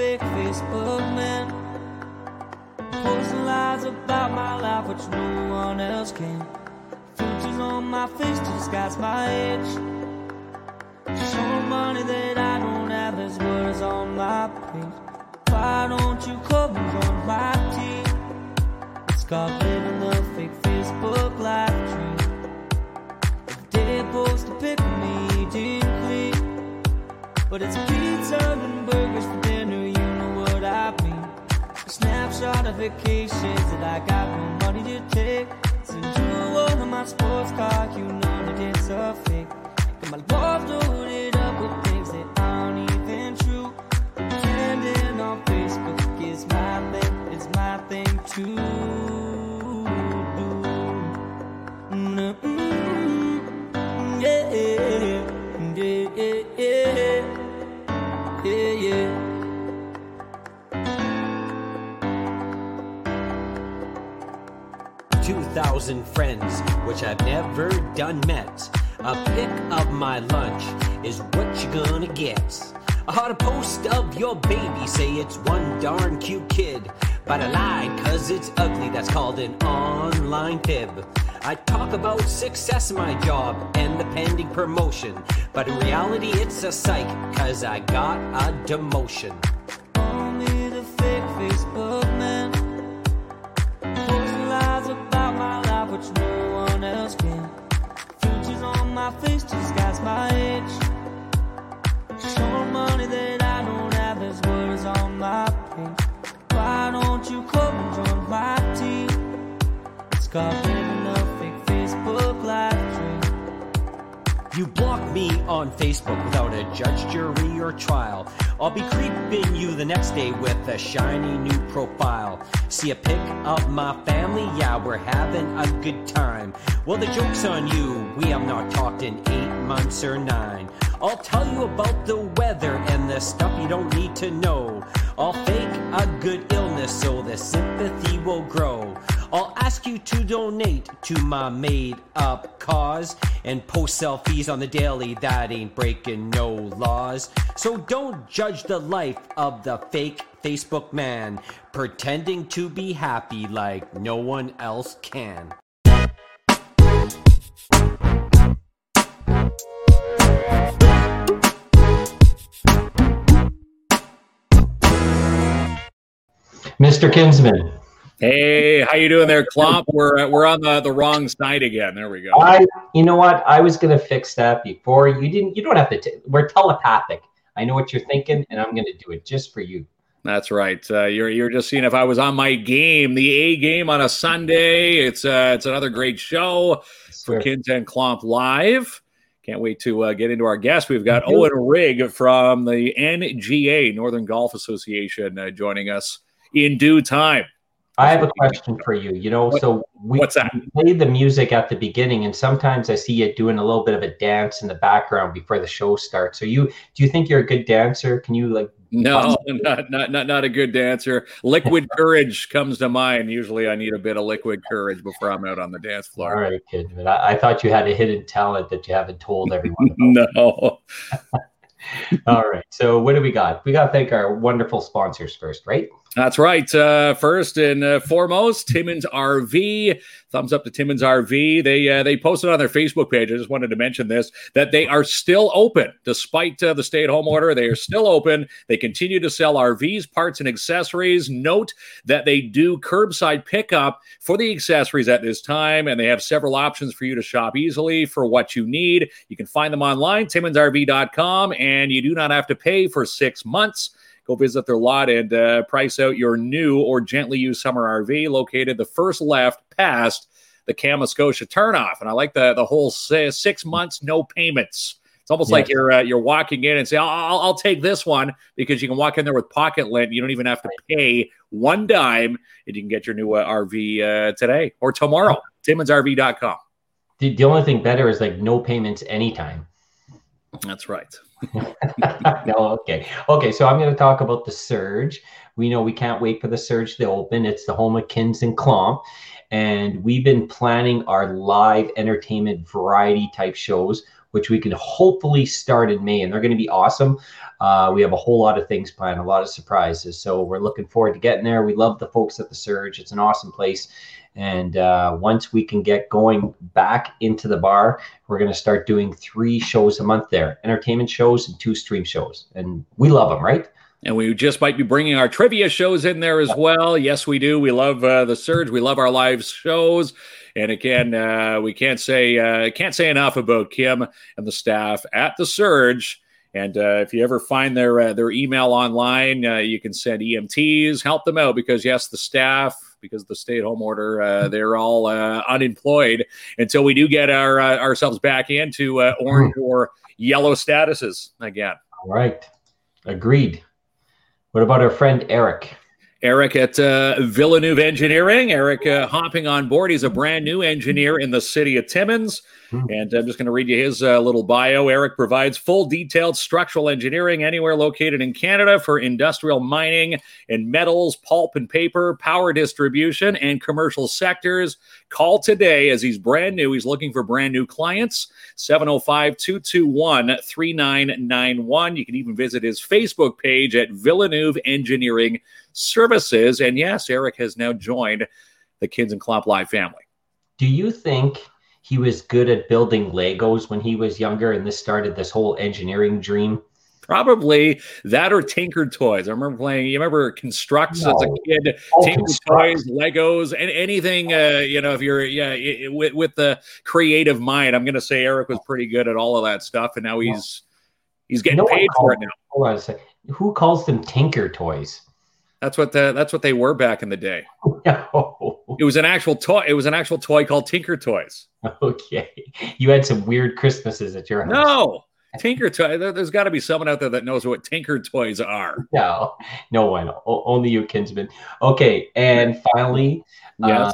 fake Facebook man. Posting lies about my life, which no one else can. Filters on my face to disguise my age. Show money that I don't have what is on my page. Why don't you come join my team? It's called living the fake Facebook life dream. They post a pic of me clean, but it's pizza and Snapshot of vacations that I got no money to take. Since you of my sports car, you know that it's a fake. Got my love loaded up with things that aren't even true. Pretending on Facebook is my thing, is my thing too. Mm, mm, Yeah, yeah, yeah, yeah, yeah, yeah. 2,000 friends, which I've never done met. A pic of my lunch is what you're gonna get. I heard a post of your baby, say it's one darn cute kid. But I lied, cause it's ugly, that's called an online fib. I talk about success in my job and the pending promotion. But in reality, it's a psych, cause I got a demotion. My face disguise my age. Show money that I don't have what is on my page. Why don't you come and join my? It's called me on Facebook without a judge, jury, or trial. I'll be creeping you the next day with a shiny new profile. See a pic of my family? Yeah, we're having a good time. Well, the joke's on you. We have not talked in eight months or nine. I'll tell you about the weather and the stuff you don't need to know. I'll fake a good illness so the sympathy will grow. I'll ask you to donate to my made up cause and post selfies on the daily that ain't breaking no laws. So don't judge the life of the fake Facebook man pretending to be happy like no one else can. Mr. Kinsman, Hey, how you doing there, Klomp? We're we're on the, the wrong side again. There we go. I, you know what? I was gonna fix that before you didn't. You don't have to. T- we're telepathic. I know what you're thinking, and I'm gonna do it just for you. That's right. Uh, you're you're just seeing if I was on my game, the A game on a Sunday. It's uh, it's another great show for Sure. Kins and Klomp live. Can't wait to uh, get into our guest. We've got Owen Rigg from the NGA Northern Golf Association uh, joining us in due time. I have a question for you. You know, What- so we, what's that? we play the music at the beginning, and sometimes I see you doing a little bit of a dance in the background before the show starts. Are you? Do you think you're a good dancer? Can you like? No, not, not not not a good dancer. Liquid courage comes to mind. Usually, I need a bit of liquid courage before I'm out on the dance floor. right, kid. But I, I thought you had a hidden talent that you haven't told everyone. About. No, All right. So what do we got? We got to thank our wonderful sponsors first, right? That's right. Uh, first and uh, foremost, Timmons RV. Thumbs up to Timmons RV. They uh, they posted on their Facebook page. I just wanted to mention this that they are still open despite uh, the stay at home order. They are still open. They continue to sell RVs, parts, and accessories. Note that they do curbside pickup for the accessories at this time, and they have several options for you to shop easily for what you need. You can find them online, timmonsrv.com, and you do not have to pay for six months. Go visit their lot and uh, price out your new or gently used summer RV located the first left past the Kamiskotia turnoff. And I like the the whole si- six months no payments. It's almost like you're uh, you're walking in and say, I'll, I'll, I'll take this one because you can walk in there with pocket lint. You don't even have to pay one dime, and you can get your new uh, RV uh, today or tomorrow. TimmonsRV.com. The, the only thing better is like no payments anytime. That's right. no, okay. Okay, so I'm going to talk about the Surge. We know we can't wait for the Surge to open. It's the home of Kins and Klomp. And we've been planning our live entertainment variety type shows which we can hopefully start in May, and they're going to be awesome. Uh, we have a whole lot of things planned, a lot of surprises. So we're looking forward to getting there. We love the folks at the Surge. It's an awesome place. And uh, once we can get going back into the bar, we're going to start doing three shows a month there entertainment shows and two stream shows. And we love them, right? And we just might be bringing our trivia shows in there as well. Yes, we do. We love uh, the Surge. We love our live shows. And again, uh, we can't say uh, can't say enough about Kim and the staff at the Surge. And uh, if you ever find their uh, their email online, uh, you can send EMTs, help them out because yes, the staff because of the stay at home order, uh, they're all uh, unemployed until we do get our uh, ourselves back into orange or yellow statuses again. All right, agreed. What about our friend Eric? Eric at uh, Villeneuve Engineering. Eric uh, hopping on board. He's a brand new engineer in the city of Timmins. Hmm. And I'm just going to read you his uh, little bio. Eric provides full detailed structural engineering anywhere located in Canada for industrial mining and metals, pulp and paper, power distribution, and commercial sectors. Call today as he's brand new. He's looking for brand new clients. 705 221 3991. You can even visit his Facebook page at Villeneuve Engineering Services. And yes, Eric has now joined the Kins and Klomp Live family. Do you think he was good at building Legos when he was younger, and this started this whole engineering dream. Probably that or Tinker Toys. I remember playing. You remember Construx no. as a kid? Oh, Tinker Toys, Legos, and anything. Uh, you know, if you're yeah, it, with, with the creative mind, I'm going to say Eric was pretty good at all of that stuff, and now he's he's getting no paid for it now. Hold on a second. Who calls them Tinker Toys? That's what the, that's what they were back in the day. No. It was an actual toy. It was an actual toy called Tinker Toys. Okay, you had some weird Christmases at your house. No, Tinker Toy. There's got to be someone out there that knows what Tinker Toys are. No, no one. O- only you, Kinsman. Okay, and finally, yes.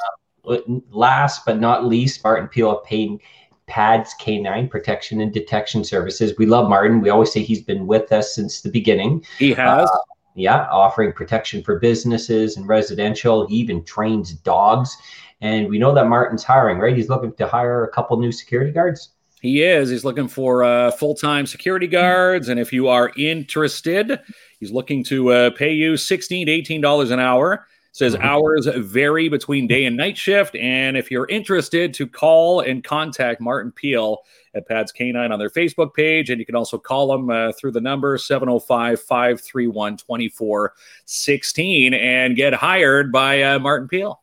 Uh, last but not least, Martin Peel paying PADS K9 Protection and Detection Services. We love Martin. We always say he's been with us since the beginning. He has. Uh, yeah, offering protection for businesses and residential. He even trains dogs. And we know that Martin's hiring, right? He's looking to hire a couple new security guards. He is. He's looking for uh, full time security guards. And if you are interested, he's looking to uh, pay you 16 to $18 an hour. Says mm-hmm. hours vary between day and night shift. And if you're interested, to call and contact Martin Peel at Pads K9 on their Facebook page. And you can also call them uh, through the number 705 531 2416 and get hired by uh, Martin Peel.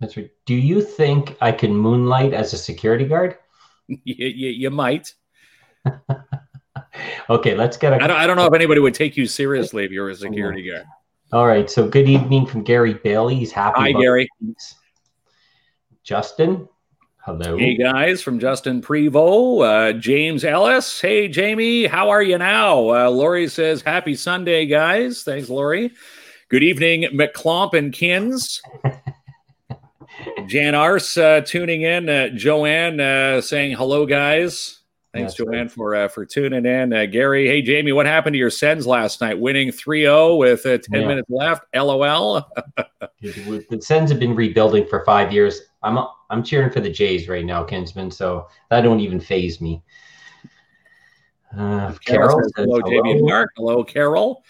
That's right. Do you think I can moonlight as a security guard? you, you, you might. okay, let's get a. I don't, I don't know if anybody would take you seriously if you're a security guard. All right. So good evening from Gary Bailey. He's happy. Hi, Gary. Justin. Hello. Hey guys, from Justin Prevo, uh, James Ellis. Hey Jamie, how are you now? Uh, Lori says, "Happy Sunday, guys." Thanks, Lori. Good evening, McClomp and Kins. Jan Ars uh, tuning in. Uh, Joanne uh, saying hello, guys. Thanks, That's Joanne, right. for uh, for tuning in. Uh, Gary, hey Jamie, what happened to your Sens last night? Winning 3-0 with uh, 10 yeah. minutes left. LOL. the Sens have been rebuilding for five years. I'm I'm cheering for the Jays right now, Kinsman. So that don't even faze me. Uh, Carol, says, hello, hello, Jamie and Mark. Hello, Carol.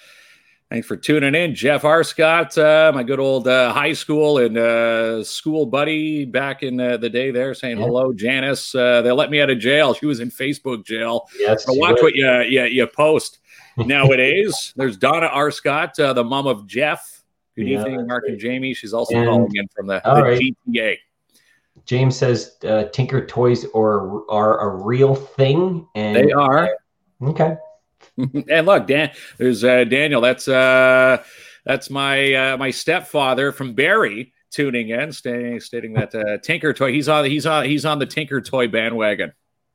Thanks for tuning in. Jeff Arscott, uh, my good old uh, high school and uh, school buddy back in uh, the day there saying yeah. hello, Janice. Uh, they let me out of jail. She was in Facebook jail. Yes. So watch what you, you, you post nowadays. There's Donna Arscott, uh, the mom of Jeff. Good yeah, evening, Mark great. and Jamie. She's also and, calling in from the, the right. GTA. James says Tinker Toys are, are a real thing. And they are. Okay. and look, Dan, there's uh, Daniel. That's uh, that's my uh, my stepfather from Barrie tuning in, stating, stating that uh, Tinker Toy. He's on he's on he's on the Tinker Toy bandwagon.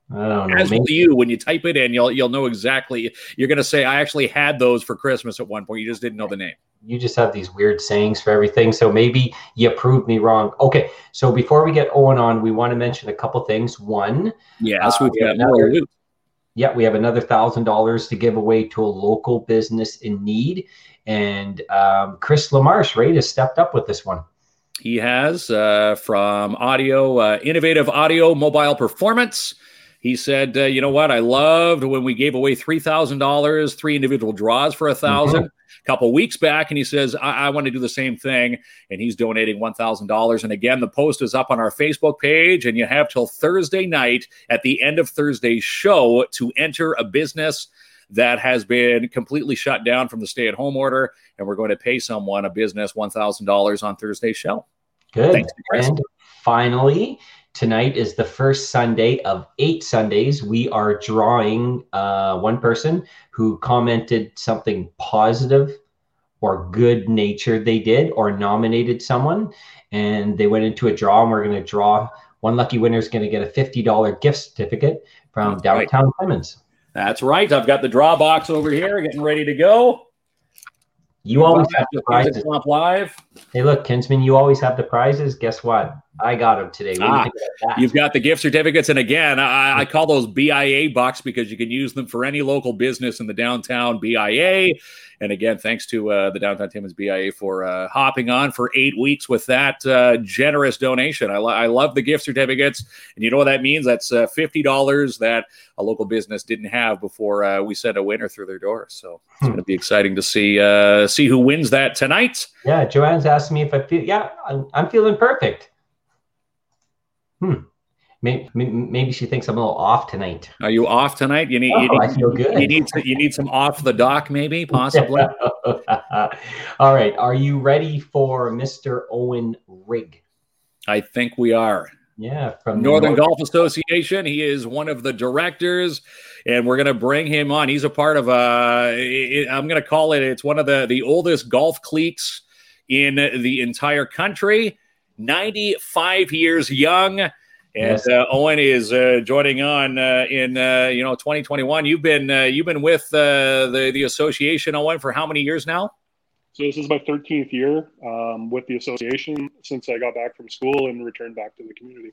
Know, As will you when you type it in, you'll you'll know exactly. You're going to say, "I actually had those for Christmas at one point." You just didn't know the name. You just have these weird sayings for everything. So maybe you proved me wrong. Okay, so before we get Owen on, we want to mention a couple things. One, yes, we've uh, got another, more yeah, we have another thousand dollars to give away to a local business in need. And um, Chris Lamarche, right, has stepped up with this one. He has uh, from audio, uh, innovative audio mobile performance. He said, uh, "You know what? I loved when we gave away three thousand dollars, three individual draws for a 1000 a couple weeks back." And he says, I-, I want to do the same thing." And he's donating one thousand dollars. And again, the post is up on our Facebook page, and you have till Thursday night at the end of Thursday's show to enter a business that has been completely shut down from the stay-at-home order, and we're going to pay someone a business one thousand dollars on Thursday's show. Good. Thanks, and finally, tonight is the first Sunday of eight Sundays. We are drawing uh, one person who commented something positive or good natured they did or nominated someone and they went into a draw and we're going to draw one lucky winner is going to get a $50 gift certificate from That's downtown right. Clemens. That's right. I've got the draw box over here getting ready to go. You always have the prizes. Live. Hey, look, Kinsman, you always have the prizes. Guess what? I got them today. Ah, you have got the gift certificates. And again, I, I, call those BIA bucks because you can use them for any local business in the downtown BIA. And again, thanks to uh, the Downtown Timmins BIA for uh, hopping on for eight weeks with that uh, generous donation. I, lo- I, love the gift certificates. And you know what that means? That's uh, $50 that a local business didn't have before uh, we sent a winner through their door. So it's hmm. going to be exciting to see uh, see who wins that tonight. Yeah, Joanne's asking me if I feel, yeah, I'm, I'm feeling perfect. Hmm. Maybe, maybe she thinks I'm a little off tonight. Are you off tonight? You need. Oh, you need, I feel good. You need. You need some off the dock, maybe, possibly. All right. Are you ready for Mr. Owen Rigg? I think we are. Yeah, from Northern Golf Association. He is one of the directors, and we're going to bring him on. He's a part of a. I'm going to call it. It's one of the the oldest golf cliques in the entire country. 95 years young and yes. uh, Owen is uh, joining on uh, in uh, you know 2021. You've been uh, you've been with uh, the the association Owen for how many years now? So this is my 13th year um, with the association since I got back from school and returned back to the community.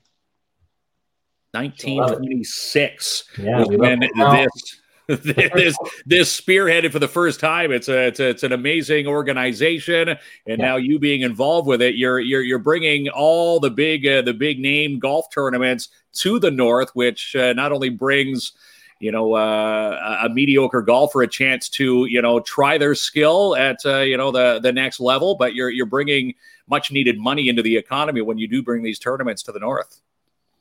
1926 yeah, when this this this spearheaded for the first time. It's a it's, a, it's an amazing organization, and yeah. now you being involved with it, you're you're you're bringing all the big uh, the big name golf tournaments to the north, which uh, not only brings you know uh, a mediocre golfer a chance to you know try their skill at uh, you know the the next level, but you're you're bringing much needed money into the economy when you do bring these tournaments to the north.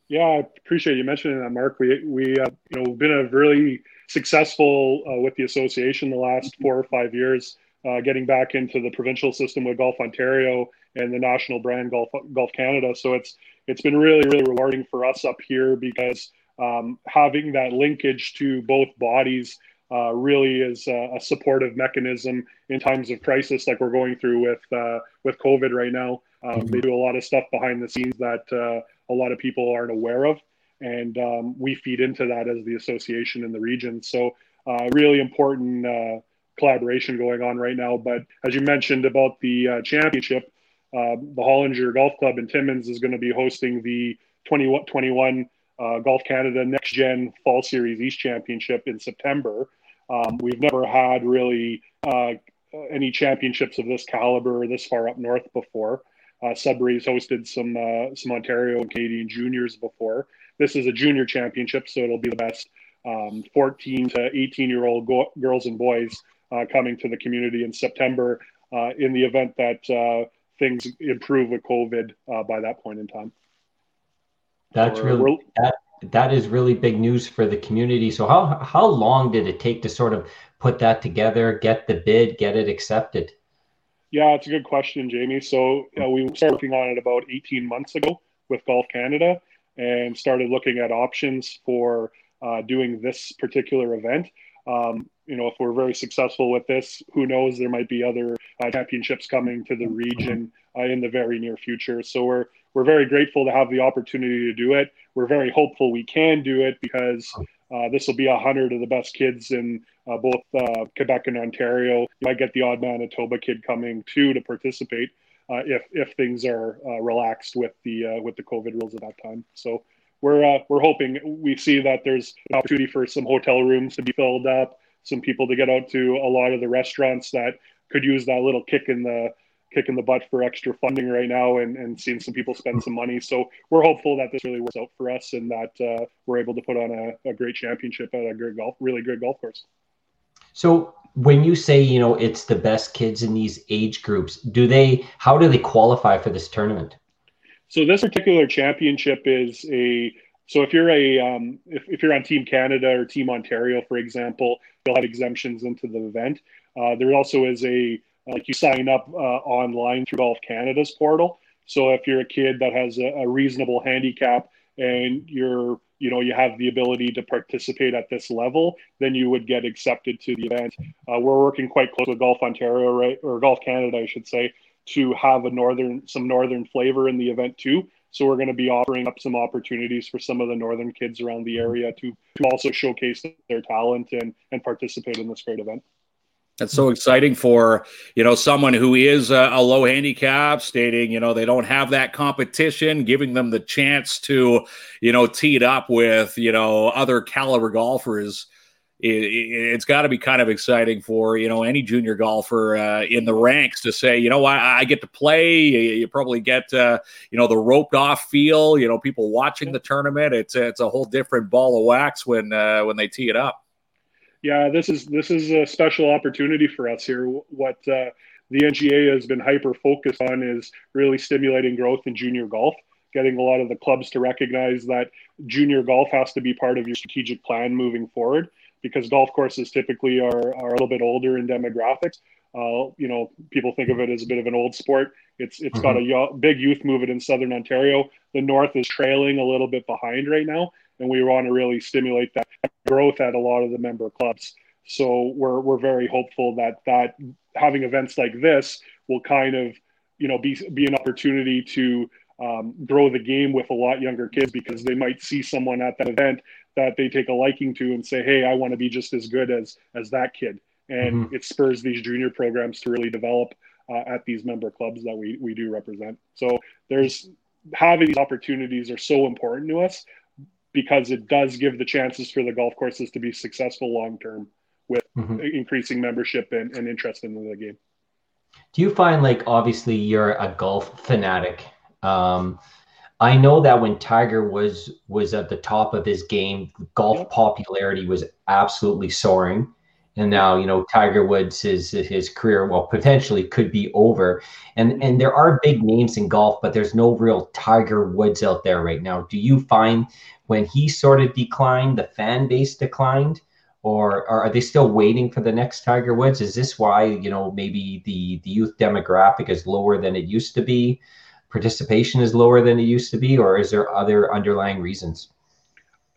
Yeah, I appreciate you mentioning that, Mark. We we uh, you know been a really successful uh, with the association the last mm-hmm. four or five years, uh, getting back into the provincial system with Golf Ontario and the national brand Golf Golf Canada. So it's it's been really really rewarding for us up here because um, having that linkage to both bodies uh, really is a, a, supportive mechanism in times of crisis like we're going through with uh, with COVID right now. Um, mm-hmm. They do a lot of stuff behind the scenes that uh, a lot of people aren't aware of and um, we feed into that as the association in the region. So uh, really important uh, collaboration going on right now. But as you mentioned about the uh, championship, uh, the Hollinger Golf Club in Timmins is going to be hosting the 2021 uh, Golf Canada Next Gen Fall Series East Championship in September. Um, we've never had really uh, any championships of this caliber this far up north before. Uh, Sudbury's hosted some some Ontario and Canadian juniors before, this is a junior championship, so it'll be the best um, 14 to 18 year old go- girls and boys uh, coming to the community in September uh, in the event that uh, things improve with COVID uh, by that point in time. That's really that, that is really big news for the community. So how how long did it take to sort of put that together, get the bid, get it accepted? Yeah, it's a good question, Jamie. So uh, we started working on it about 18 months ago with Golf Canada and started looking at options for uh, doing this particular event. Um, you know, if we're very successful with this, who knows? There might be other uh, championships coming to the region uh, in the very near future. So we're we're very grateful to have the opportunity to do it. We're very hopeful we can do it because uh, this will be a hundred of the best kids in uh, both uh, Quebec and Ontario. You might get the odd Manitoba kid coming too to participate if if things are uh, relaxed with the uh, with the COVID rules at that time. So we're uh, we're hoping we see that there's an opportunity for some hotel rooms to be filled up, some people to get out to a lot of the restaurants that could use that little kick in the kicking the butt for extra funding right now and, and seeing some people spend some money. So we're hopeful that this really works out for us and that uh, we're able to put on a, a great championship at a good golf, really good golf course. So when you say you know it's the best kids in these age groups, do they? How do they qualify for this tournament? So this particular championship is a so if you're a um, if, if you're on Team Canada or Team Ontario, for example, they'll have exemptions into the event. Uh, there also is a like you sign up uh, online through Golf Canada's portal. So if you're a kid that has a, a, reasonable handicap and you're you know you have the ability to participate at this level, then you would get accepted to the event. Uh, we're working quite close with Golf Ontario, right, or Golf Canada, I should say, to have a northern some northern flavor in the event too. So we're going to be offering up some opportunities for some of the northern kids around the area to, to also showcase their talent and, and participate in this great event. That's so exciting for you know someone who is a, a, low handicap, stating you know they don't have that competition, giving them the chance to you know tee it up with you know other caliber golfers it, has got to be kind of exciting for you know any junior golfer uh, in the ranks to say, you know, I, I get to play. You, you probably get uh, you know the roped off feel. You know, people watching the tournament. It's it's a whole different ball of wax when uh, when they tee it up. Yeah, this is this is a special opportunity for us here. What uh, the NGA has been hyper focused on is really stimulating growth in junior golf getting a lot of the clubs to recognize that junior golf has to be part of your strategic plan moving forward because golf courses typically are, are a little bit older in demographics. Uh, you know, people think of it as a bit of an old sport. It's it's mm-hmm. got a big youth movement in southern Ontario. The north is trailing a little bit behind right now, and we want to really stimulate that growth at a lot of the member clubs. So we're we're very hopeful that that having events like this will kind of you know be be an opportunity to um, grow the game with a lot younger kids because they might see someone at that event that they take a liking to and say, "Hey, I want to be just as good as as that kid." And mm-hmm. it spurs these junior programs to really develop uh, at these member clubs that we we do represent. So there's having these opportunities are so important to us because it does give the chances for the golf courses to be successful long term with mm-hmm. increasing membership and, and interest in the game. Do you find like obviously you're a golf fanatic? Um, I know that when Tiger was was at the top of his game, golf popularity was absolutely soaring. And now, you know, Tiger Woods his his career well potentially could be over. And and there are big names in golf, but there's no real Tiger Woods out there right now. Do you find when he sort of declined, the fan base declined? Or, or are they still waiting for the next Tiger Woods? Is this why, you know, maybe the the youth demographic is lower than it used to be? participation is lower than it used to be, or is there other underlying reasons?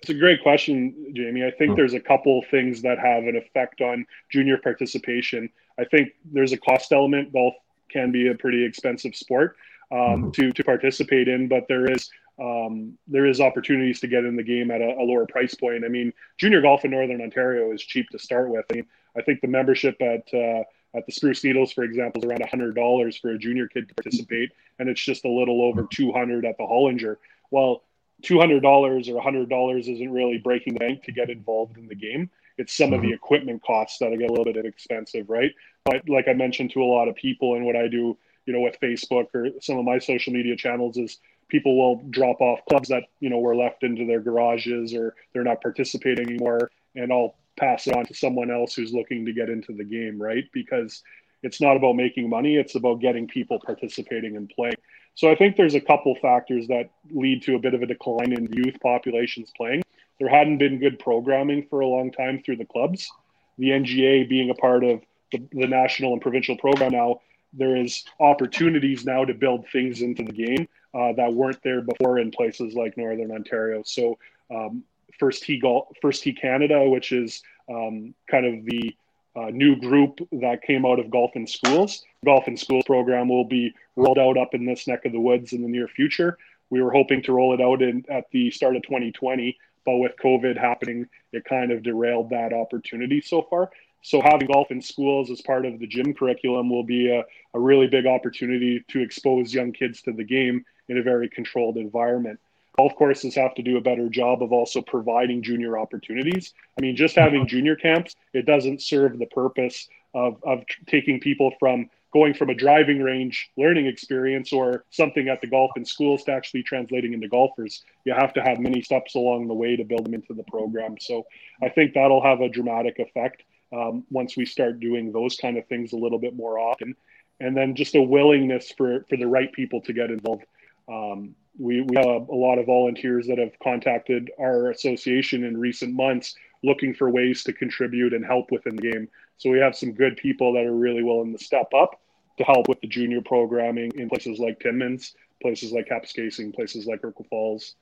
It's a great question, Jamie. I think hmm. there's a couple things that have an effect on junior participation. I think there's a cost element. Golf can be a pretty expensive sport um, mm-hmm. to to participate in, but there is um, there is opportunities to get in the game at a, a, lower price point. I mean, junior golf in Northern Ontario is cheap to start with. I, mean, I think the membership at uh, at the Spruce Needles, for example, is around $100 for a junior kid to participate, and it's just a little over 200 at the Hollinger. Well, $200 or $100 isn't really breaking the bank to get involved in the game. It's some of the mm-hmm. equipment costs that get a little bit expensive, right? But like I mentioned to a lot of people, and what I do, you know, with Facebook or some of my social media channels is people will drop off clubs that you know were left into their garages or they're not participating anymore, and I'll pass it on to someone else who's looking to get into the game, right? Because it's not about making money, it's about getting people participating and playing. So I think there's a couple factors that lead to a bit of a decline in youth populations playing. There hadn't been good programming for a long time through the clubs. The NGA being a part of the, the national and provincial program now, there is opportunities now to build things into the game uh, that weren't there before in places like Northern Ontario. So um, First Tee Golf, First Tee Canada, which is um, kind of the uh, new group that came out of Golf in Schools. Golf in Schools program will be rolled out up in this neck of the woods in the near future. We were hoping to roll it out in, at the start of 2020, but with COVID happening, it kind of derailed that opportunity so far. So having golf in schools as part of the gym curriculum will be a, a really big opportunity to expose young kids to the game in a very controlled environment golf courses have to do a better job of also providing junior opportunities. I mean, just having junior camps, it doesn't serve the purpose of, of taking people from going from a driving range learning experience or something at the golf in schools to actually translating into golfers. You have to have many steps along the way to build them into the program. So I think that'll have a dramatic effect um, once we start doing those kind of things a little bit more often. And then just a willingness for, for the right people to get involved. Um, we, we have a lot of volunteers that have contacted our association in recent months looking for ways to contribute and help within the game. So we have some good people that are really willing to step up to help with the junior programming in places like Timmins, places like Kapuskasing, places like Iroquois Falls,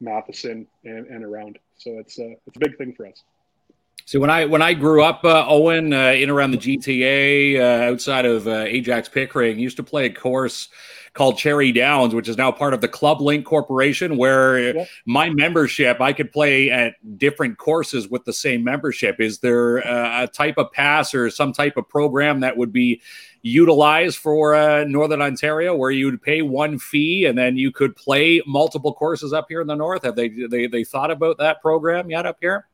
Matheson, and, and around. So it's a, it's a big thing for us. See, when I when I grew up, uh, Owen, uh, in around the GTA, uh, outside of uh, Ajax Pickering, used to play a course called Cherry Downs, which is now part of the ClubLink Corporation, where yep. my membership, I could play at different courses with the same membership. Is there a type of pass or some type of program that would be utilized for uh, Northern Ontario, where you would pay one fee and then you could play multiple courses up here in the north? Have they they they thought about that program yet up here?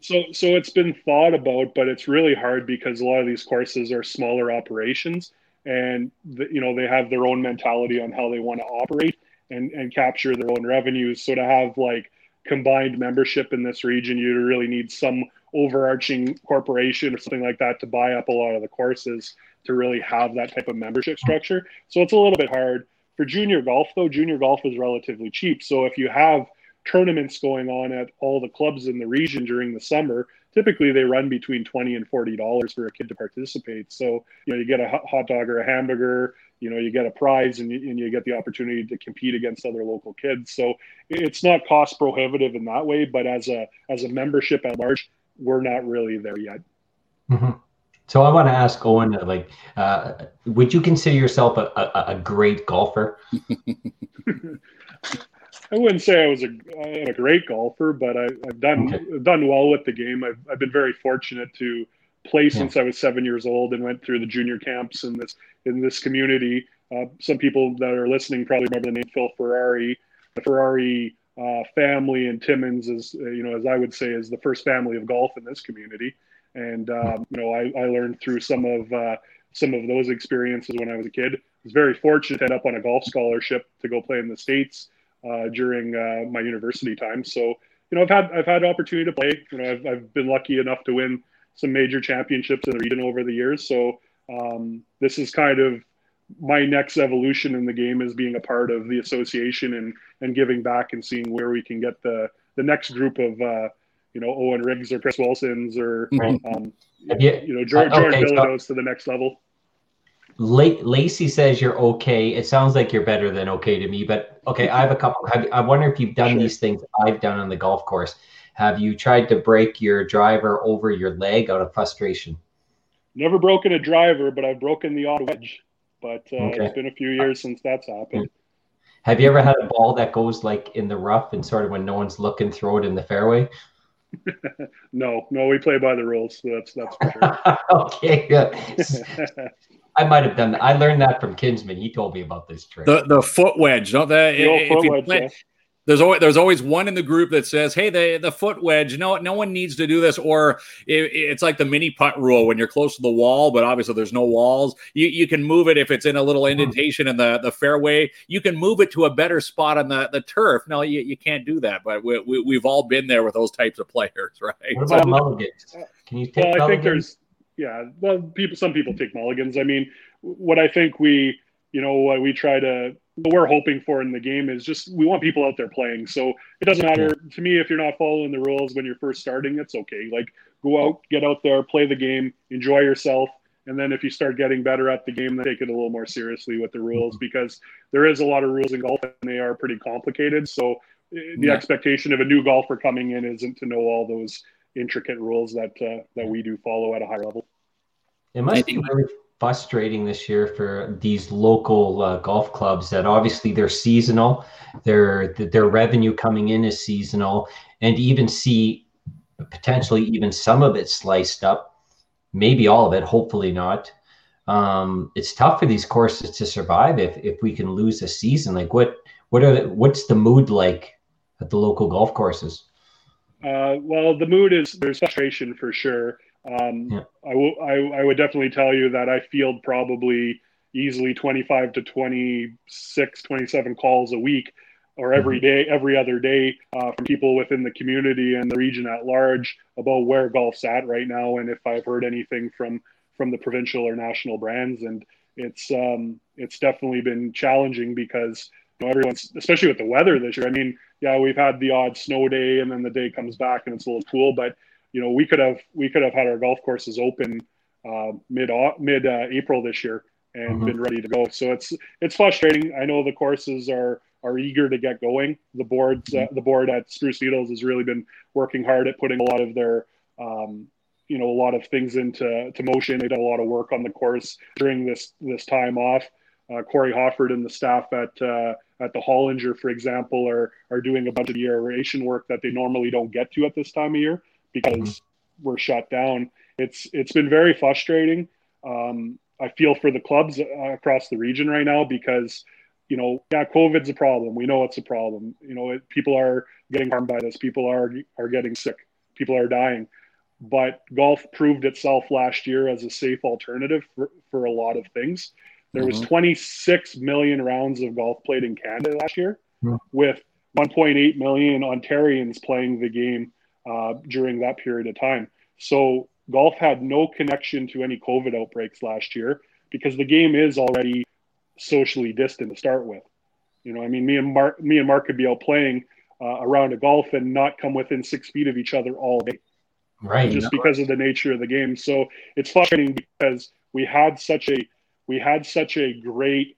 So, so it's been thought about, but it's really hard because a lot of these courses are smaller operations, and the, you know they have their own mentality on how they want to operate and and capture their own revenues. So to have like combined membership in this region, you really need some overarching corporation or something like that to buy up a lot of the courses to really have that type of membership structure. So it's a little bit hard for junior golf. Though junior golf is relatively cheap, so if you have tournaments going on at all the clubs in the region during the summer. Typically, they run between twenty and forty dollars for a kid to participate. So, you know, you get a hot dog or a hamburger. You know, you get a prize, and you, and you get the opportunity to compete against other local kids. So, it's not cost prohibitive in that way. But as a as a membership at large, we're not really there yet. Mm-hmm. So I want to ask Owen, like, uh, would you consider yourself a, a, a great golfer? I wouldn't say I was a, a great golfer, but I, have done okay. done well with the game. I've, I've been very fortunate to play yeah. since I was seven years old and went through the junior camps in this in this community. Uh, some people that are listening probably remember the name Phil Ferrari. The Ferrari uh, family in Timmins is, uh, you know, as I would say, is the first family of golf in this community. And um, you know, I, I, learned through some of uh, some of those experiences when I was a kid. I was very fortunate to end up on a golf scholarship to go play in the states uh, during uh, my university time. So you know, I've had I've had opportunity to play. You know, I've I've been lucky enough to win some major championships in the region over the years. So um, this is kind of my next evolution in the game is being a part of the association and and giving back and seeing where we can get the the next group of uh, you know Owen Riggs or Chris Wilson's or mm-hmm. um, you, you know Jordan, uh, okay, Jordan so- to the next level. Lacey says you're okay. It sounds like you're better than okay to me, but okay. I have a couple. Have, I wonder if you've done sure. these things I've done on the golf course. Have you tried to break your driver over your leg out of frustration? Never broken a driver, but I've broken the odd wedge. But uh, okay. it's been a few years since that's happened. Have you ever had a ball that goes like in the rough and sort of when no one's looking, throw it in the fairway? no, no, we play by the rules. So that's that's for sure. okay, good. I might have done that. I learned that from Kinsman. He told me about this trick. The the foot wedge, don't that? The there's always there's always one in the group that says, "Hey, the the foot wedge. No, no one needs to do this." Or it, it's like the mini putt rule when you're close to the wall, but obviously there's no walls. You you can move it if it's in a little mm-hmm. indentation in the the fairway. You can move it to a better spot on the the turf. No, you, you can't do that. But we, we have all been there with those types of players, right? What about so, mulligans? Can you take well, mulligans? I think there's yeah, well, people, some people take mulligans. I mean, what I think we, you know, what we try to, what we're hoping for in the game is just we want people out there playing. So it doesn't matter to me if you're not following the rules when you're first starting. It's okay. Like go out, get out there, play the game, enjoy yourself, and then if you start getting better at the game, then take it a little more seriously with the rules mm-hmm. because there is a lot of rules in golf and they are pretty complicated. So eh, the yeah. expectation of a new golfer coming in isn't to know all those intricate rules that uh, that we do follow at a high level. It must be really frustrating this year for these local uh, golf clubs that obviously they're seasonal, their their revenue coming in is seasonal, and even see potentially even some of it sliced up, maybe all of it, hopefully not. Um, it's tough for these courses to survive if if we can lose a season. Like what what are the, what's the mood like at the local golf courses? Uh, well, the mood is there's frustration for sure. Um, yeah. I, will, I, I would definitely tell you that I field probably easily 25 to 26, 27 calls a week or every mm-hmm. day, every other day uh, from people within the community and the region at large about where golf's at right now and if I've heard anything from from the provincial or national brands. And it's um, it's definitely been challenging because everyone's, especially with the weather this year. I mean, yeah, we've had the odd snow day and then the day comes back and it's a little cool, but you know, we could have we could have had our golf courses open uh, mid mid uh, April this year and mm-hmm. been ready to go. So it's it's frustrating. I know the courses are are eager to get going. The board uh, the board at Spruce Needles has really been working hard at putting a lot of their um, you know a lot of things into to motion. They did a lot of work on the course during this this time off. Uh, Corey Hofford and the staff at uh, at the Hollinger, for example, are are doing a bunch of the aeration work that they normally don't get to at this time of year because mm-hmm. we're shut down. It's it's been very frustrating. Um, I feel for the clubs uh, across the region right now because you know, yeah, COVID's a problem. We know it's a problem. You know, it, people are getting harmed by this. People are are getting sick. People are dying. But golf proved itself last year as a safe alternative for, for a lot of things. There mm-hmm. was 26 million rounds of golf played in Canada last year, mm-hmm. with 1.8 million Ontarians playing the game uh, during that period of time. So golf had no connection to any COVID outbreaks last year because the game is already socially distant to start with. You know, I mean, me and Mark, me and Mark could be out playing uh, around a round of golf and not come within six feet of each other all day, right? Just no. because of the nature of the game. So it's frustrating because we had such a we had such a great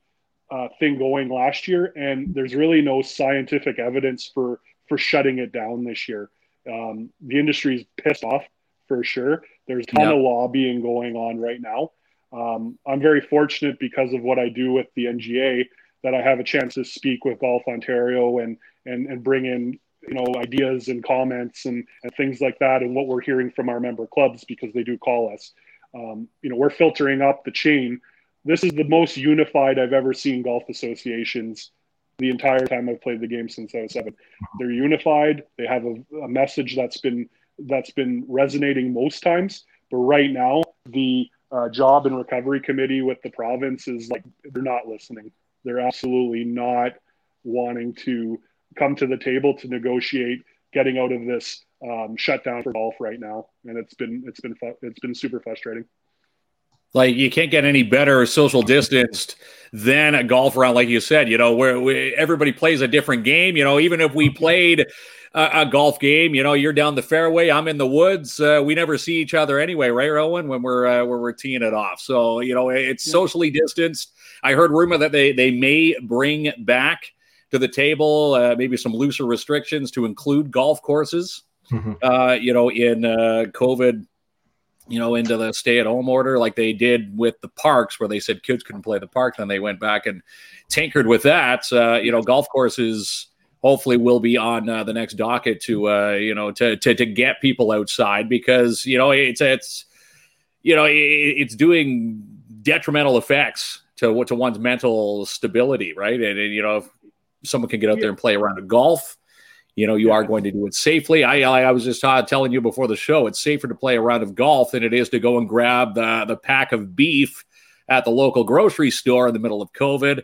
uh, thing going last year, and there's really no scientific evidence for for shutting it down this year. Um, the industry's pissed off for sure. There's a ton of lobbying going on right now. Um, I'm very fortunate because of what I do with the NGA that I have a chance to speak with Golf Ontario and and and bring in you know ideas and comments and, and things like that and what we're hearing from our member clubs because they do call us. Um, you know, we're filtering up the chain. This is the most unified I've ever seen golf associations the entire time I've played the game since I was 7 They're unified. They have a, a message that's been that's been resonating most times. But right now, the uh, job and recovery committee with the province is like they're not listening. They're absolutely not wanting to come to the table to negotiate getting out of this um, shutdown for golf right now, and it's been it's been it's been super frustrating. Like you can't get any better social distanced than a golf round, like you said. You know where we, everybody plays a different game. You know, even if we played a, a, golf game. You know, you're down the fairway, I'm in the woods. Uh, we never see each other anyway, right, Rowan? When we're uh, when we're teeing it off. So you know, it's socially distanced. I heard rumor that they they may bring back to the table uh, maybe some looser restrictions to include golf courses. Mm-hmm. Uh, you know, in uh, COVID you know, into the stay at home order like they did with the parks, where they said kids couldn't play the park. Then they went back and tinkered with that. Uh, you know, golf courses hopefully will be on uh, the next docket to uh, you know to, to to get people outside because you know it's it's you know it, it's doing detrimental effects to what, to one's mental stability, right? And, and you know if someone can get out there and play around a golf. You know, you yeah. are going to do it safely. I, I, I was just uh, telling you before the show, it's safer to play a round of golf than it is to go and grab the, the pack of beef at the local grocery store in the middle of COVID,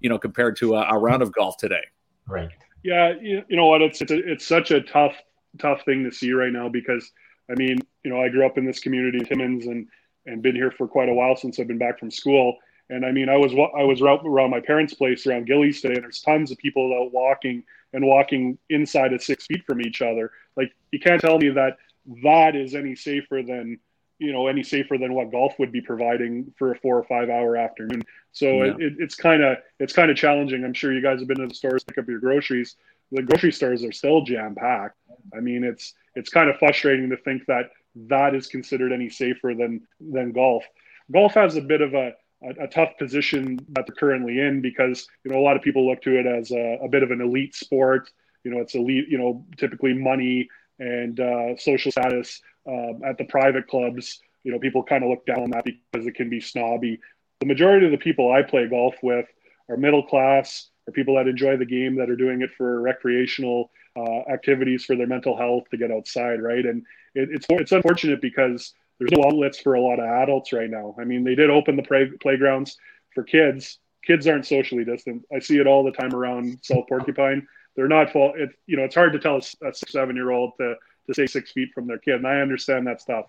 you know, compared to a, a round of golf today. Right. Yeah, you, you know what? It's it's, a, it's such a tough tough thing to see right now because I mean, you know, I grew up in this community in Timmins and and been here for quite a while since I've been back from school. And I mean, I was I was around my parents' place around Gillies today, and there's tons of people out walking and walking inside of six feet from each other. Like you can't tell me that that is any safer than you know any safer than what golf would be providing for a four or five hour afternoon. So yeah. it, it's kind of it's kind of challenging. I'm sure you guys have been to the stores pick up your groceries. The grocery stores are still jam packed. I mean, it's it's kind of frustrating to think that that is considered any safer than than golf. Golf has a bit of a a, a tough position that they're currently in because you know a lot of people look to it as a, a bit of an elite sport. You know, it's elite. You know, typically money and uh, social status um, at the private clubs. You know, people kind of look down on that because it can be snobby. The majority of the people I play golf with are middle class, or people that enjoy the game that are doing it for recreational uh, activities for their mental health to get outside, right? And it, it's it's unfortunate because there's no outlets for a lot of adults right now. I mean, they did open the play, playgrounds for kids. Kids aren't socially distant. I see it all the time around South Porcupine. They're not full. It, you know, it's hard to tell a, a seven year old to to stay six feet from their kid, and I understand that stuff.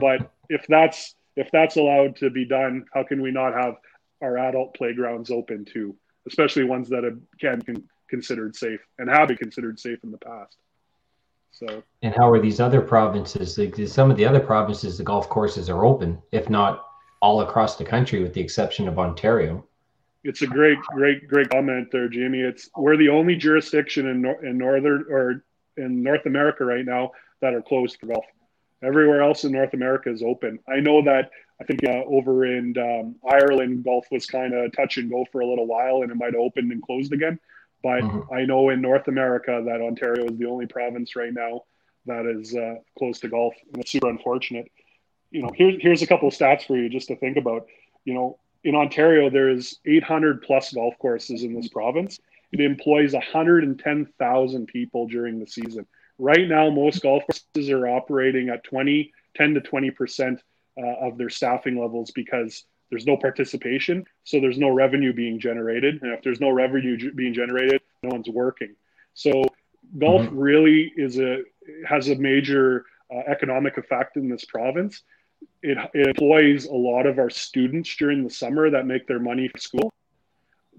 But if that's if that's allowed to be done, how can we not have our adult playgrounds open too, especially ones that have, can be considered safe and have been considered safe in the past? So. And how are these other provinces? Like some of the other provinces, the golf courses are open, if not all across the country, with the exception of Ontario. It's a great, great, great comment there, Jamie. It's we're the only jurisdiction in in northern or in North America right now that are closed for golf. Everywhere else in North America is open. I know that I think uh, over in um, Ireland, golf was kind of touch and go for a little while, and it might have opened and closed again. But mm-hmm. I know in North America that Ontario is the only province right now that is uh, close to golf, and it's super unfortunate. You know, here's here's a couple of stats for you just to think about. You know, in Ontario, there is 800 plus golf courses in this province. It employs 110,000 people during the season. Right now, most golf courses are operating at 20, 10 to 20 percent uh, of their staffing levels because there's no participation, so there's no revenue being generated. And if there's no revenue being generated, no one's working. So golf mm-hmm. really is a has a major uh, economic effect in this province. It, it employs a lot of our students during the summer that make their money for school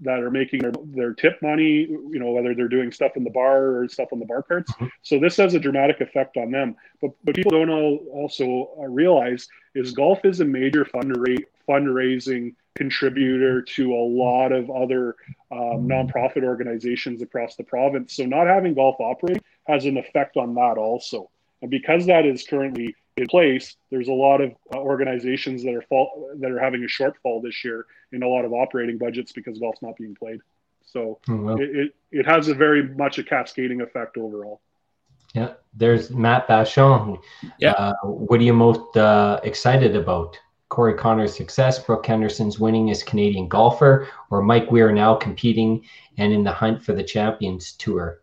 that are making their, their tip money, you know, whether they're doing stuff in the bar or stuff on the bar carts. Mm-hmm. So this has a dramatic effect on them. But but people don't all also uh, realize is golf is a major fundra- fundraising contributor to a lot of other um, nonprofit organizations across the province. So not having golf operating has an effect on that also. And because that is currently in place, there's a lot of uh, organizations that are fall, that are having a shortfall this year in a lot of operating budgets because golf's not being played. So oh, it, it, it has a very much a cascading effect overall. Yeah, there's Matt Bachon. Yeah, uh, what are you most uh, excited about? Corey Conners' success, Brooke Henderson's winning as Canadian golfer, or Mike Weir now competing and in the hunt for the Champions Tour?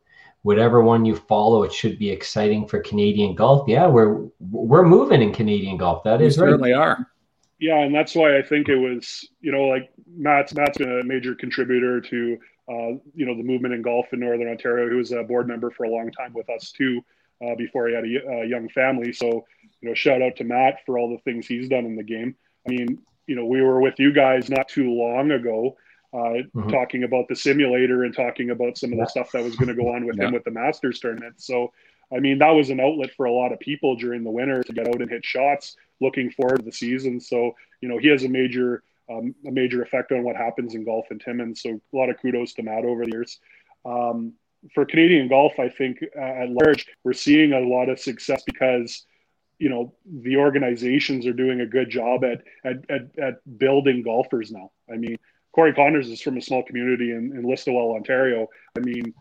whatever one you follow, it should be exciting for Canadian golf. Yeah, we're we're moving in Canadian golf. That is we certainly right. are. Yeah, and that's why I think it was, you know, like Matt's Matt's been a major contributor to uh, you know the movement in golf in Northern Ontario. He was a board member for a long time with us too, uh, before he had a, a young family. So you know, shout out to Matt for all the things he's done in the game. I mean, you know, we were with you guys not too long ago, uh, mm-hmm. talking about the simulator and talking about some of the stuff that was going to go on with yeah. him with the Masters tournament. So, I mean, that was an outlet for a lot of people during the winter to get out and hit shots, looking forward to the season. So, you know, he has a major um, a major effect on what happens in golf in Timmins. So, a lot of kudos to Matt over the years. Um, for Canadian golf, I think uh, at large, we're seeing a lot of success because you know the organizations are doing a good job at at, at, at building golfers now. I mean, Corey Conners is from a small community in, in Listowel, Ontario. I mean,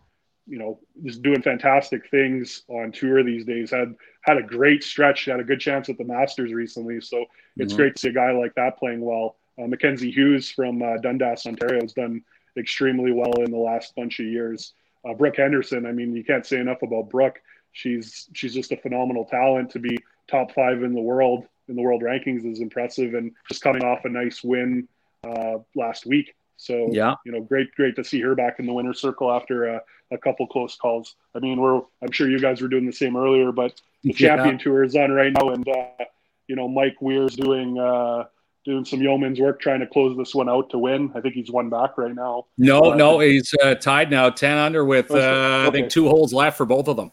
you know, just doing fantastic things on tour these days. Had had a great stretch. Had a good chance at the Masters recently. So it's mm-hmm. great to see a guy like that playing well. Uh, Mackenzie Hughes from uh, Dundas, Ontario, has done extremely well in the last bunch of years. Uh, Brooke Henderson. I mean, you can't say enough about Brooke. She's she's just a phenomenal talent to be top five in the world in the world rankings is impressive, and just coming off a nice win uh, last week. So yeah, you know, great, great to see her back in the winner's circle after a, a couple close calls. I mean, we're I'm sure you guys were doing the same earlier, but the yeah. champion tour is on right now, and uh, you know, Mike Weir's doing uh, doing some yeoman's work trying to close this one out to win. I think he's one back right now. No, uh, no, he's uh, tied now, ten under with okay. Uh, I think two holes left for both of them.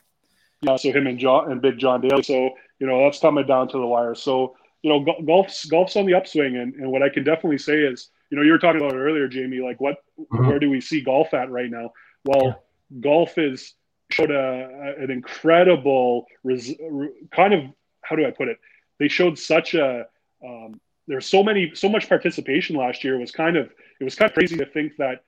Yeah, so him and John and Big John Daly. So you know that's coming down to the wire. So you know, golf's golf's on the upswing, and, and what I can definitely say is, you know, you were talking about earlier, Jamie, like what, mm-hmm. where do we see golf at right now? Well, yeah. golf is showed a, an incredible res, kind of how do I put it? They showed such a um, there's so many so much participation last year. It was kind of it was kind of crazy to think that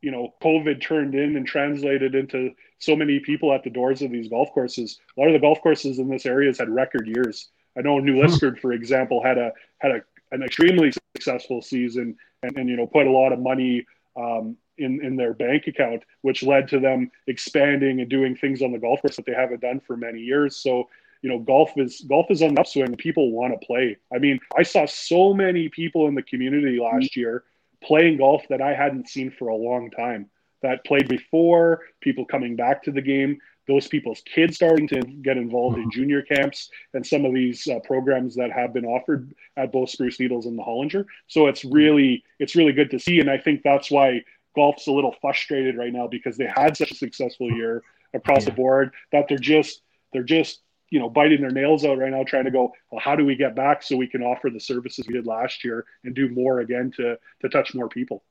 you know COVID turned in and translated into so many people at the doors of these golf courses. A lot of the golf courses in this area has had record years. I know New Liskeard, for example, had a had a, an extremely successful season and, and you know put a lot of money um, in in their bank account, which led to them expanding and doing things on the golf course that they haven't done for many years. So you know, golf is golf is on the upswing. People want to play. I mean, I saw so many people in the community last mm-hmm. year playing golf that I hadn't seen for a long time. That played before, people coming back to the game, those people's kids starting to get involved in mm-hmm. junior camps and some of these uh, programs that have been offered at both Spruce Needles and the Hollinger. So it's mm-hmm. really it's really good to see, and I think that's why golf's a little frustrated right now because they had such a successful year across the board that they're just they're just you know biting their nails out right now trying to go well how do we get back so we can offer the services we did last year and do more again to to touch more people?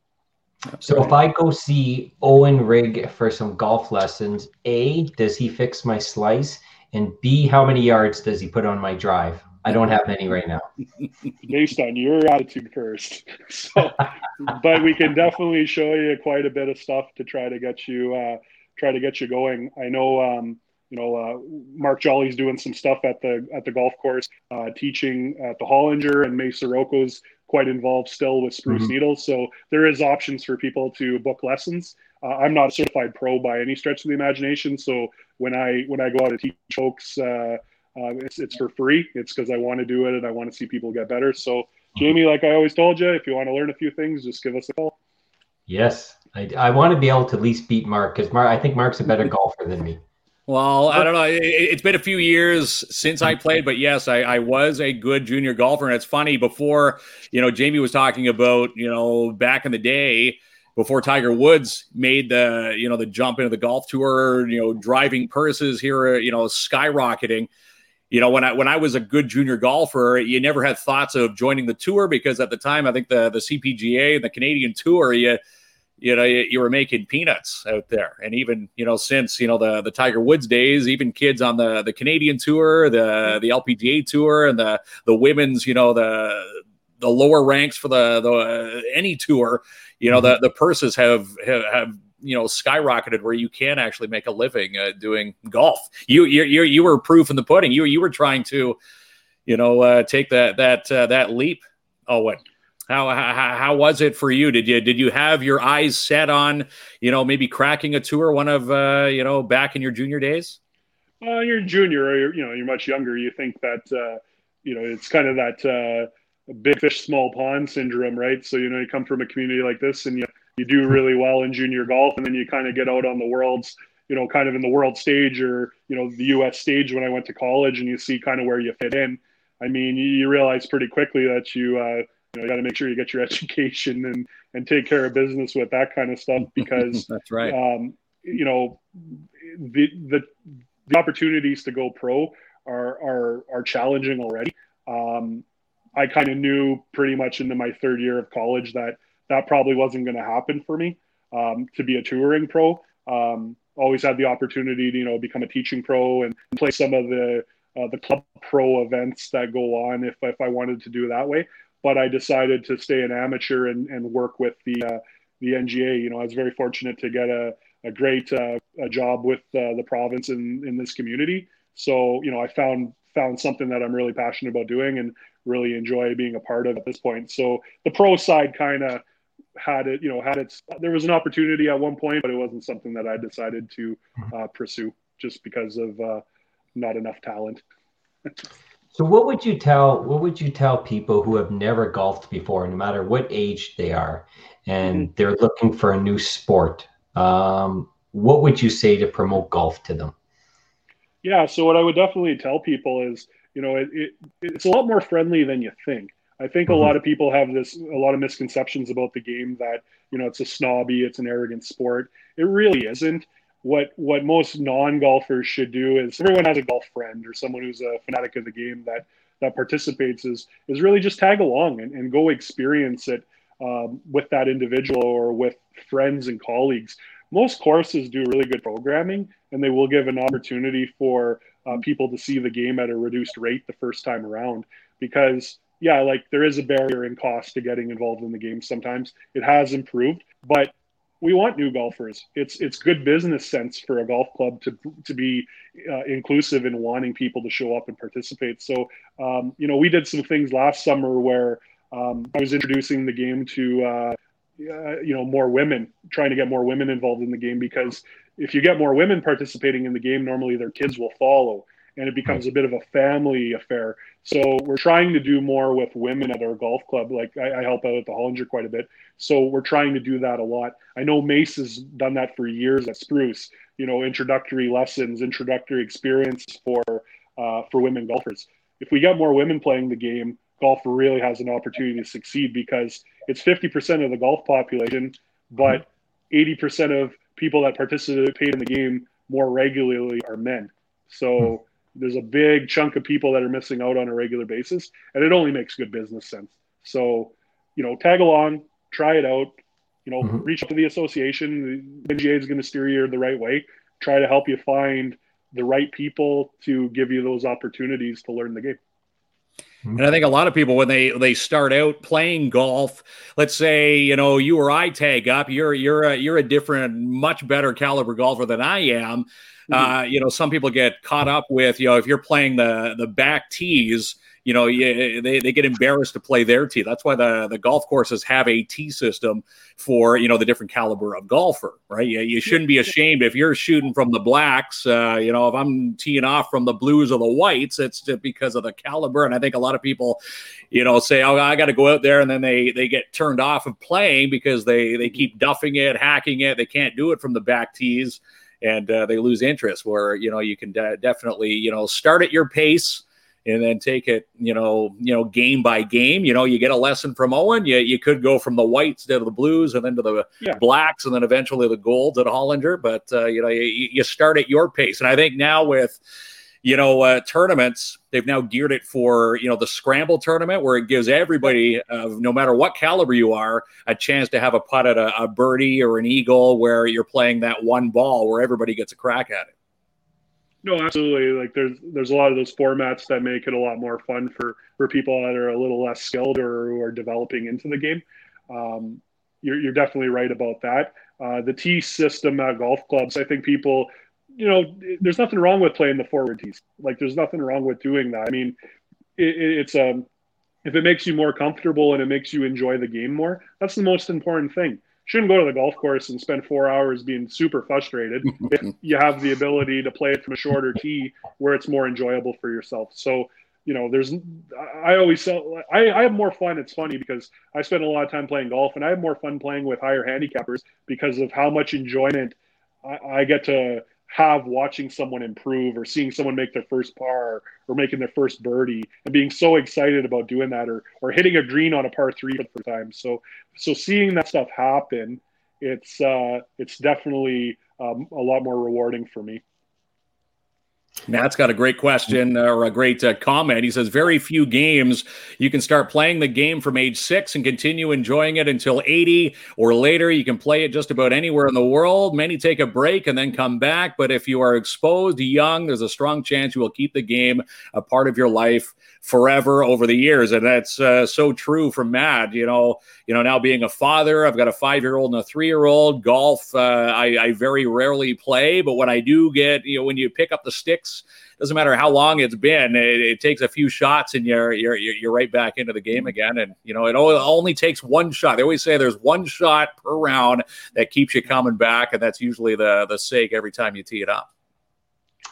So if i go see owen rigg for some golf lessons a does he fix my slice? And b how many yards does he put on my drive? I don't have any right now. Based on your attitude first. So but we can definitely show you quite a bit of stuff to try to get you uh try to get you going. I know um you know, uh, Mark Jolly's doing some stuff at the at the golf course, uh, teaching at the Hollinger, and May Soroko's quite involved still with Spruce mm-hmm. Needles. So there is options for people to book lessons. Uh, I'm not a certified pro by any stretch of the imagination, so when I when I go out to teach folks, uh, uh, it's it's for free. It's because I want to do it and I want to see people get better. So Jamie, like I always told you, if you want to learn a few things, just give us a call. Yes, I, I want to be able to at least beat Mark because Mark, I think Mark's a better golfer than me. Well, I don't know. It, has been a few years since I played, but yes, I, I, was a good junior golfer. And it's funny before, you know, Jamie was talking about, you know, back in the day before Tiger Woods made the, you know, the jump into the golf tour, you know, driving purses here, you know, skyrocketing. You know, when I when I was a good junior golfer, you never had thoughts of joining the tour because at the time, I think the the CPGA, and the Canadian Tour, you you know you, you, were making peanuts out there. And even you know since you know the the tiger woods days even kids on the the canadian tour the the lpga tour and the the women's you know the the lower ranks for the the uh, any tour you know the mm-hmm. the purses have, have, have you know skyrocketed where you can actually make a living uh, doing golf. You you you you were proof in the pudding. You you were trying to you know uh, take that that uh, that leap. Oh what how, how how was it for you? Did you did you have your eyes set on you know maybe cracking a tour one of uh, you know back in your junior days? Well, you're junior, or you're, you know you're much younger. You think that uh, you know it's kind of that uh, big fish small pond syndrome, right? So you know you come from a community like this, and you you do really well in junior golf, and then you kind of get out on the world's you know kind of in the world stage or you know the U.S. stage when I went to college, and you see kind of where you fit in. I mean, you, you realize pretty quickly that you uh, you know, you got to make sure you get your education and and take care of business with that kind of stuff because that's right. Um, you know, the the the opportunities to go pro are are are challenging already. Um, I kind of knew pretty much into my third year of college that that probably wasn't going to happen for me um, to be a touring pro. Um, always had the opportunity to you know become a teaching pro and play some of the uh, the club pro events that go on if if I wanted to do that way but I decided to stay an amateur and, and work with the uh, the NGA. You know, I was very fortunate to get a, a great uh, a job with uh, the province in, in this community. So, you know, I found found something that I'm really passionate about doing and really enjoy being a part of at this point. So the pro side kind of had it, you know, had its, there was an opportunity at one point, but it wasn't something that I decided to uh, pursue just because of uh, not enough talent. So what would you tell what would you tell people who have never golfed before, no matter what age they are, and mm-hmm. they're looking for a new sport? Um, what would you say to promote golf to them? Yeah, so what I would definitely tell people is, you know, it, it it's a lot more friendly than you think. I think mm-hmm. a lot of people have this a lot of misconceptions about the game that you know it's a snobby, it's an arrogant sport. It really isn't what what most non-golfers should do is everyone has a golf friend or someone who's a fanatic of the game that that participates is is really just tag along and, and go experience it um, with that individual or with friends and colleagues. Most courses do really good programming and they will give an opportunity for uh, people to see the game at a reduced rate the first time around because yeah like there is a barrier in cost to getting involved in the game sometimes. It has improved but we want new golfers. It's it's good business sense for a golf club to to be uh, inclusive in wanting people to show up and participate. So um, you know, we did some things last summer where um, I was introducing the game to uh, uh, you know more women, trying to get more women involved in the game because if you get more women participating in the game, normally their kids will follow. And it becomes a bit of a family affair. So we're trying to do more with women at our golf club. Like I, I help out at the Hollinger quite a bit, so we're trying to do that a lot. I know Mace has done that for years at Spruce. You know, introductory lessons, introductory experience for uh, for women golfers. If we get more women playing the game, golf really has an opportunity to succeed because it's 50% of the golf population, but 80% of people that participate in the game more regularly are men. So. There's a big chunk of people that are missing out on a regular basis, and it only makes good business sense. So, you know, tag along, try it out. You know, mm-hmm. reach out to the association. The NGA is going to steer you the right way. Try to help you find the right people to give you those opportunities to learn the game. And I think a lot of people, when they they start out playing golf, let's say you know you or I tag up, you're you're a, you're a different, much better caliber golfer than I am. Mm-hmm. Uh, you know, some people get caught up with you know if you're playing the the back tees you know, they, they get embarrassed to play their tee. That's why the, the golf courses have a tee system for, you know, the different caliber of golfer, right? You, you shouldn't be ashamed if you're shooting from the blacks. Uh, you know, if I'm teeing off from the blues or the whites, it's because of the caliber. And I think a lot of people, you know, say, oh, I got to go out there. And then they, they get turned off of playing because they, they keep duffing it, hacking it. They can't do it from the back tees and uh, they lose interest where, you know, you can de- definitely, you know, start at your pace and then take it, you know, you know, game by game. You know, you get a lesson from Owen. You you could go from the whites to the blues, and then to the yeah. blacks, and then eventually the golds at Hollinger. But uh, you know, you, you start at your pace, and I think now with you know uh, tournaments they've now geared it for you know the scramble tournament where it gives everybody uh, no matter what caliber you are a chance to have a putt at a, a birdie or an eagle where you're playing that one ball where everybody gets a crack at it no, absolutely. Like there's there's a lot of those formats that make it a lot more fun for for people that are a little less skilled or who are developing into the game. Um, you're, you're definitely right about that. Uh, the tee system at golf clubs, I think people, you know, there's nothing wrong with playing the forward tees. Like there's nothing wrong with doing that. I mean, it, it's um, if it makes you more comfortable and it makes you enjoy the game more, that's the most important thing shouldn't go to the golf course and spend four hours being super frustrated if you have the ability to play it from a shorter tee where it's more enjoyable for yourself. So, you know, there's, I always sell, I, I have more fun. It's funny because I spend a lot of time playing golf and I have more fun playing with higher handicappers because of how much enjoyment I, I get to have watching someone improve or seeing someone make their first par or making their first birdie and being so excited about doing that or or hitting a green on a par three for the first time. So so seeing that stuff happen, it's uh, it's definitely um, a lot more rewarding for me. Matt's got a great question uh, or a great uh, comment. He says, Very few games you can start playing the game from age six and continue enjoying it until 80 or later. You can play it just about anywhere in the world. Many take a break and then come back. But if you are exposed young, there's a strong chance you will keep the game a part of your life forever over the years. And that's uh, so true from Matt. You know, you know, now being a father, I've got a five year old and a three year old. Golf, uh, I, I very rarely play. But when I do get, you know, when you pick up the sticks, doesn't matter how long it's been. It, it, takes a few shots and you're, you're you're right back into the game again. And you know, it only takes one shot. They always say there's one shot per round that keeps you coming back, and that's usually the the sake every time you tee it up.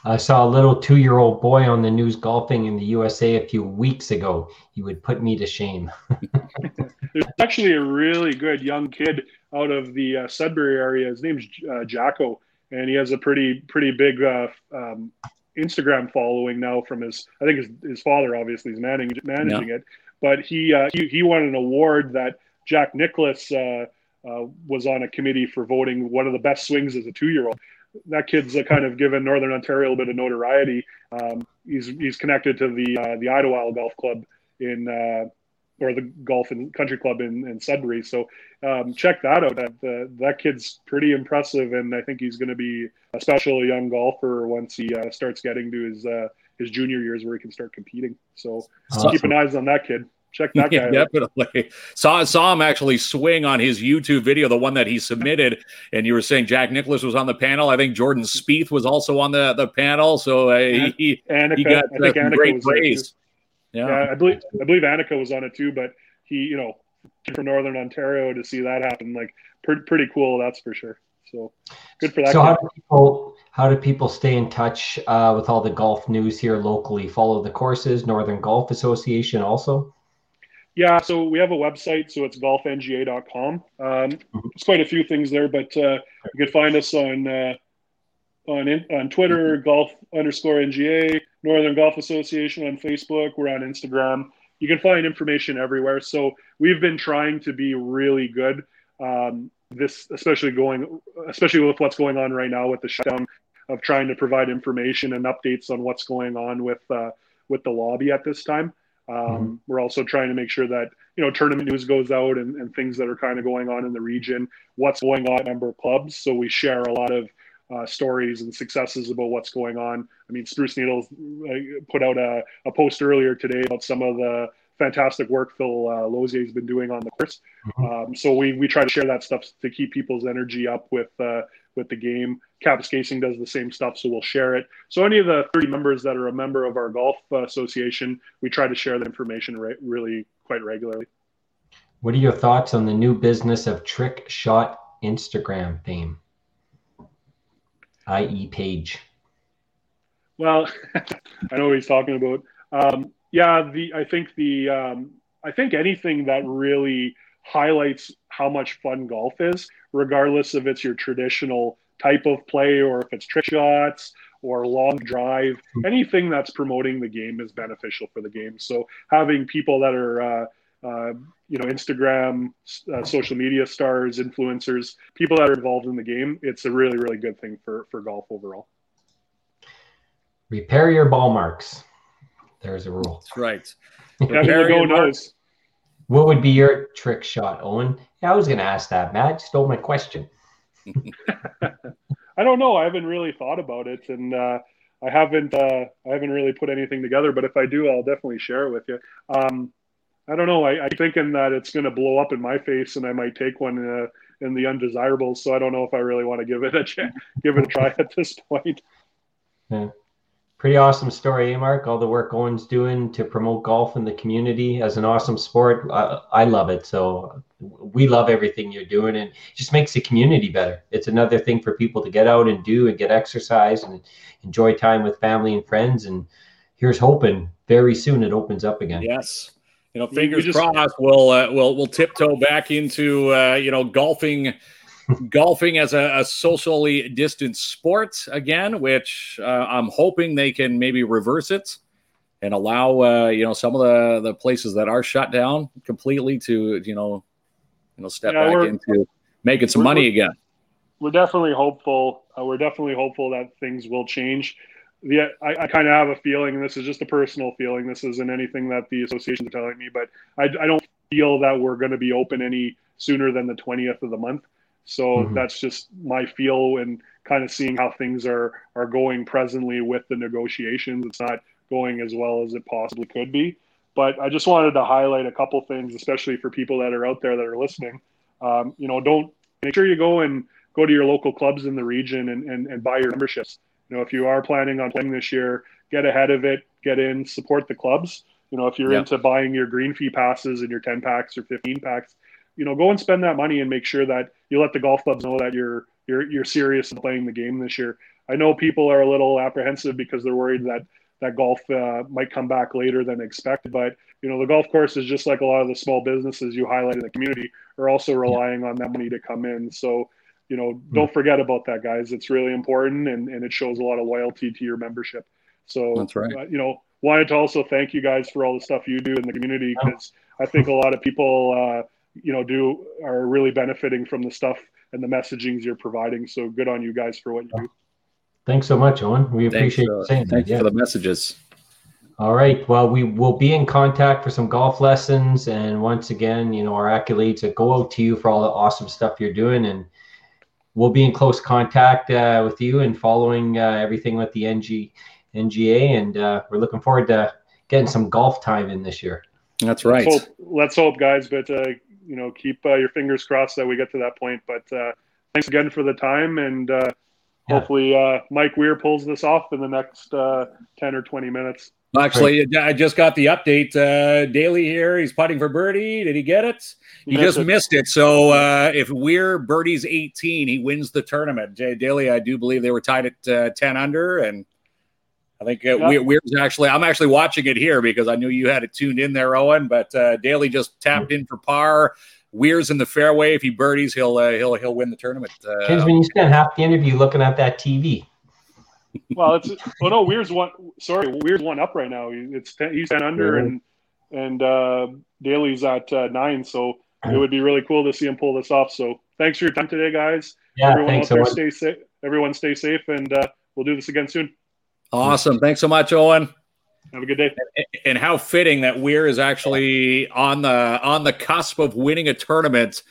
I saw a little two-year-old boy on the news golfing in the USA a few weeks ago. He would put me to shame. There's actually a really good young kid out of the uh, Sudbury area. His name's uh, Jacko, and he has a pretty pretty big uh, um, Instagram following now from his. I think his, his father obviously is managing managing yeah. it, but he, uh, he he won an award that Jack Nicklaus uh, uh, was on a committee for voting one of the best swings as a two year old. That kid's uh, kind of given Northern Ontario a bit of notoriety. Um, he's he's connected to the uh, the Idylwylde Golf Club in uh, or the golf and country club in, in Sudbury. So um, check that out. That uh, that kid's pretty impressive, and I think he's going to be a special young golfer once he uh, starts getting to his uh, his junior years where he can start competing. So awesome. keep an eyes on that kid. Check that guy. Yeah, definitely saw saw him actually swing on his YouTube video, the one that he submitted. And you were saying Jack Nicklaus was on the panel. I think Jordan Spieth was also on the the panel. So uh, he, Annika, he got uh, great praise. Yeah. yeah, I believe I believe Annika was on it too, but he, you know, from Northern Ontario to see that happen, like pretty pretty cool, that's for sure. So good for that. So how do people How do people stay in touch uh, with all the golf news here locally? Follow the courses, Northern Golf Association also? Yeah, so we have a website, so it's golfnga.com. Um, mm-hmm. There's quite a few things there, but uh, you can find us on uh, on in, on Twitter, mm-hmm. golf underscore NGA, Northern Golf Association on Facebook. We're on Instagram. You can find information everywhere. So we've been trying to be really good. Um, this, especially going, especially with what's going on right now with the shutdown, of trying to provide information and updates on what's going on with uh, with the lobby at this time. Um, mm-hmm. We're also trying to make sure that you know tournament news goes out and, and things that are kind of going on in the region, what's going on at member clubs. So we share a lot of uh, stories and successes about what's going on. I mean, Spruce Needles uh, put out a, a post earlier today about some of the fantastic work Phil uh, Lozier has been doing on the course. Mm-hmm. Um, so we we try to share that stuff to keep people's energy up with uh, with the game. Kapuskasing does the same stuff, so we'll share it. So any of the 30 members that are a member of our golf association, we try to share the information re- really quite regularly. What are your thoughts on the new business of trick shot Instagram fame, i.e., Paige? Well, I know what he's talking about. Um, yeah, the I think the um, I think anything that really highlights how much fun golf is, regardless if it's your traditional type of play or if it's trick shots or long drive. Anything that's promoting the game is beneficial for the game. So having people that are uh, uh, you know Instagram, uh, social media stars, influencers, people that are involved in the game, it's a really really good thing for for golf overall. Repair your ball marks. There's a rule. That's right. Repair your knows. What would be your trick shot, Owen? Yeah, I was going to ask that. Matt stole my question. I don't know. I haven't really thought about it, and uh, I haven't. Uh, I haven't really put anything together. But if I do, I'll definitely share it with you. Um, I don't know. I, am thinking that it's going to blow up in my face, and I might take one in, uh, in the undesirables. So I don't know if I really want to give it a ch- give it a try at this point. Yeah pretty awesome story, eh, Mark? All the work Owen's doing to promote golf in the community as an awesome sport. I, I, love it. So we love everything you're doing, and it just makes the community better. It's another thing for people to get out and do and get exercise and enjoy time with family and friends. And here's hoping very soon it opens up again. Yes. You know, fingers just, crossed. We'll uh, we'll we'll tiptoe back into uh, you know golfing golfing as a, a, socially distant sport again, which uh, I'm hoping they can maybe reverse it and allow uh, you know some of the the places that are shut down completely to you know you know step yeah, back into making some money again. We're definitely hopeful. Uh, we're definitely hopeful that things will change. Yeah, I, I kind of have a feeling, and this is just a personal feeling. This isn't anything that the association is telling me, but I, I don't feel that we're going to be open any sooner than the 20th of the month. So mm-hmm. that's just my feel and kind of seeing how things are are going presently with the negotiations. It's not going as well as it possibly could be. But I just wanted to highlight a couple things, especially for people that are out there that are listening. Um, you know, don't make sure you go and go to your local clubs in the region and, and, and buy your memberships. You know, if you are planning on playing this year, get ahead of it, get in, support the clubs. You know, if you're into buying your green fee passes and your 10 packs or 15 packs, you know, go and spend that money and make sure that you let the golf clubs know that you're you're you're serious in playing the game this year. I know people are a little apprehensive because they're worried that that golf uh, might come back later than expected. But you know, the golf course is just like a lot of the small businesses you highlight in the community are also relying on that money to come in. So you know, hmm. don't forget about that, guys. It's really important, and and it shows a lot of loyalty to your membership. So that's right. Uh, you know, wanted to also thank you guys for all the stuff you do in the community because I think a lot of people. Uh, you know do are really benefiting from the stuff and the messagings you're providing. So good on you guys for what you do. Thanks so much, Owen. We appreciate Thanks, uh, saying Thank that. you yeah. for the messages. All right. Well, we will be in contact for some golf lessons. And once again, you know, our accolades that go out to you for all the awesome stuff you're doing. And we'll be in close contact uh, with you and following uh, everything with the NG, NGA. And uh, we're looking forward to getting some golf time in this year. That's right. Let's hope, let's hope guys. But uh, you know, keep uh, your fingers crossed that we get to that point. But uh, thanks again for the time, and uh, yeah. hopefully uh, Mike Weir pulls this off in the next uh, ten or twenty minutes. Actually, I just got the update. Uh, Daly here. He's putting for birdie. Did he get it? He missed just it. missed it. So uh, if we're birdie's 18, he wins the tournament. Jay Daly, I do believe they were tied at uh, 10 under, and I think uh, yeah. Weir's actually. I'm actually watching it here because I knew you had it tuned in there, Owen. But uh, Daly just tapped in for par. Weir's in the fairway. If he birdies, he'll uh, he'll he'll win the tournament. Uh, Kinsman, you spent half the interview looking at that TV. Well, it's oh no, Weir's one. Sorry, Weir's one up right now. It's ten, he's ten under, mm-hmm. and and uh, Daly's at uh, nine. So it would be really cool to see him pull this off. So thanks for your time today, guys. Yeah, everyone thanks out there, stay safe. Everyone, stay safe, and uh, we'll do this again soon. Awesome. Thanks so much, Owen. Have a good day. And how fitting that Weir is actually on the on the cusp of winning a tournament.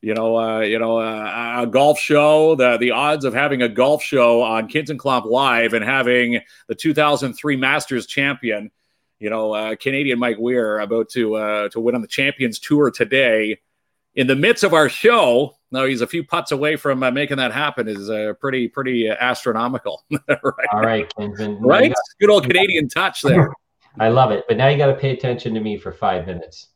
You know, uh, you know, uh, a golf show. The the odds of having a golf show on Kins and Klomp Live and having the 2003 Masters champion, you know, uh, Canadian Mike Weir about to uh, to win on the Champions Tour today. In the midst of our show, Now he's a few putts away from uh, making that happen. Is uh, pretty pretty uh, astronomical. right? All right, Kinsman. Right, good old Canadian touch there. I love it, but now you got to pay attention to me for five minutes.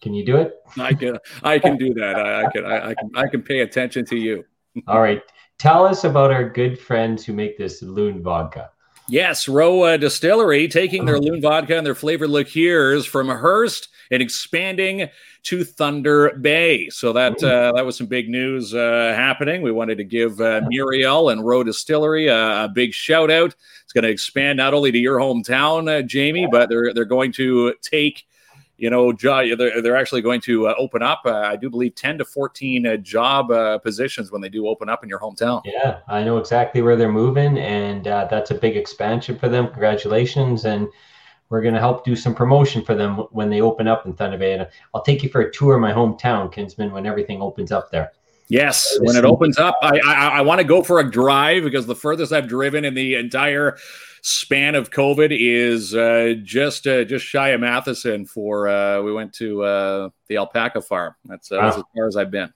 Can you do it? I can. I can do that. I, I can. I, I, can. I can pay attention to you. All right. Tell us about our good friends who make this loon vodka. Yes, Rheault Distillery taking their loon vodka and their flavored liqueurs from Hearst and expanding to Thunder Bay. So that uh, that was some big news uh, happening. We wanted to give uh, Muriel and Rheault Distillery a, a, big shout out. It's going to expand not only to your hometown, uh, Jamie, but they're they're going to take you know, they're, they're actually going to uh, open up, uh, I do believe, 10 to 14 uh, job uh, positions when they do open up in your hometown. Yeah, I know exactly where they're moving, and uh, that's a big expansion for them. Congratulations. And we're going to help do some promotion for them when they open up in Thunder Bay. And I'll take you for a tour of my hometown, Kinsman, when everything opens up there. Yes, when it opens up, I I, I want to go for a drive because the furthest I've driven in the entire span of COVID is uh, just uh, just shy of Matheson. For uh, we went to uh, the alpaca farm. That's, uh, wow. that's as far as I've been.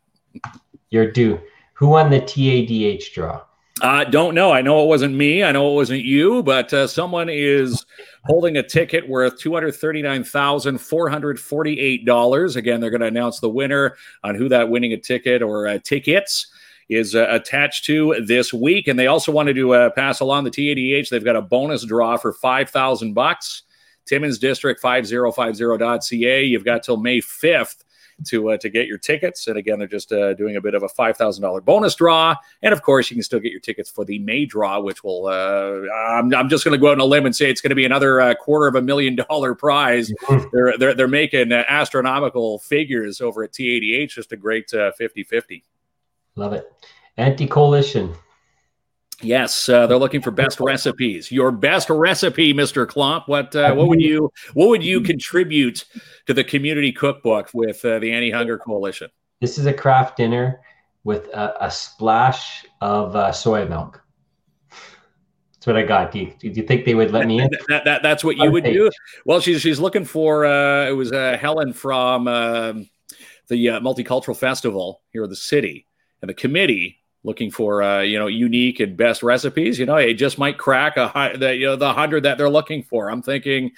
You're due. Who won the TADH draw? I uh, don't know. I know it wasn't me. I know it wasn't you, but uh, someone is holding a ticket worth two hundred thirty-nine thousand four hundred forty-eight dollars. Again, they're going to announce the winner on who that winning a ticket or uh, tickets is uh, attached to this week. And they also wanted to uh, pass along the TADH. They've got a bonus draw for 5,000 bucks. Timmins District 5050.ca. You've got till May 5th to uh, to get your tickets. And again, they're just uh, doing a bit of a five thousand dollar bonus draw. And of course, you can still get your tickets for the May draw, which will. Uh, I'm, I'm just going to go out on a limb and say it's going to be another uh, quarter of a million dollar prize. Mm-hmm. They're they're they're making uh, astronomical figures over at TADH. Just a great 50 50. Love it. Anti coalition. Yes, uh, they're looking for best recipes. Your best recipe, Mister Klomp. What uh, what would you what would you contribute to the community cookbook with uh, the Anti Hunger Coalition? This is a craft dinner with a, a splash of uh, soy milk. That's what I got. Do you, do you think they would let me in? That, that, that's what you would do. Well, she's she's looking for. Uh, it was uh, Helen from um, the Multicultural Festival here in the city and the committee looking for uh, you know unique and best recipes, you know, it just might crack a the you know the hundred that they're looking for. I'm thinking,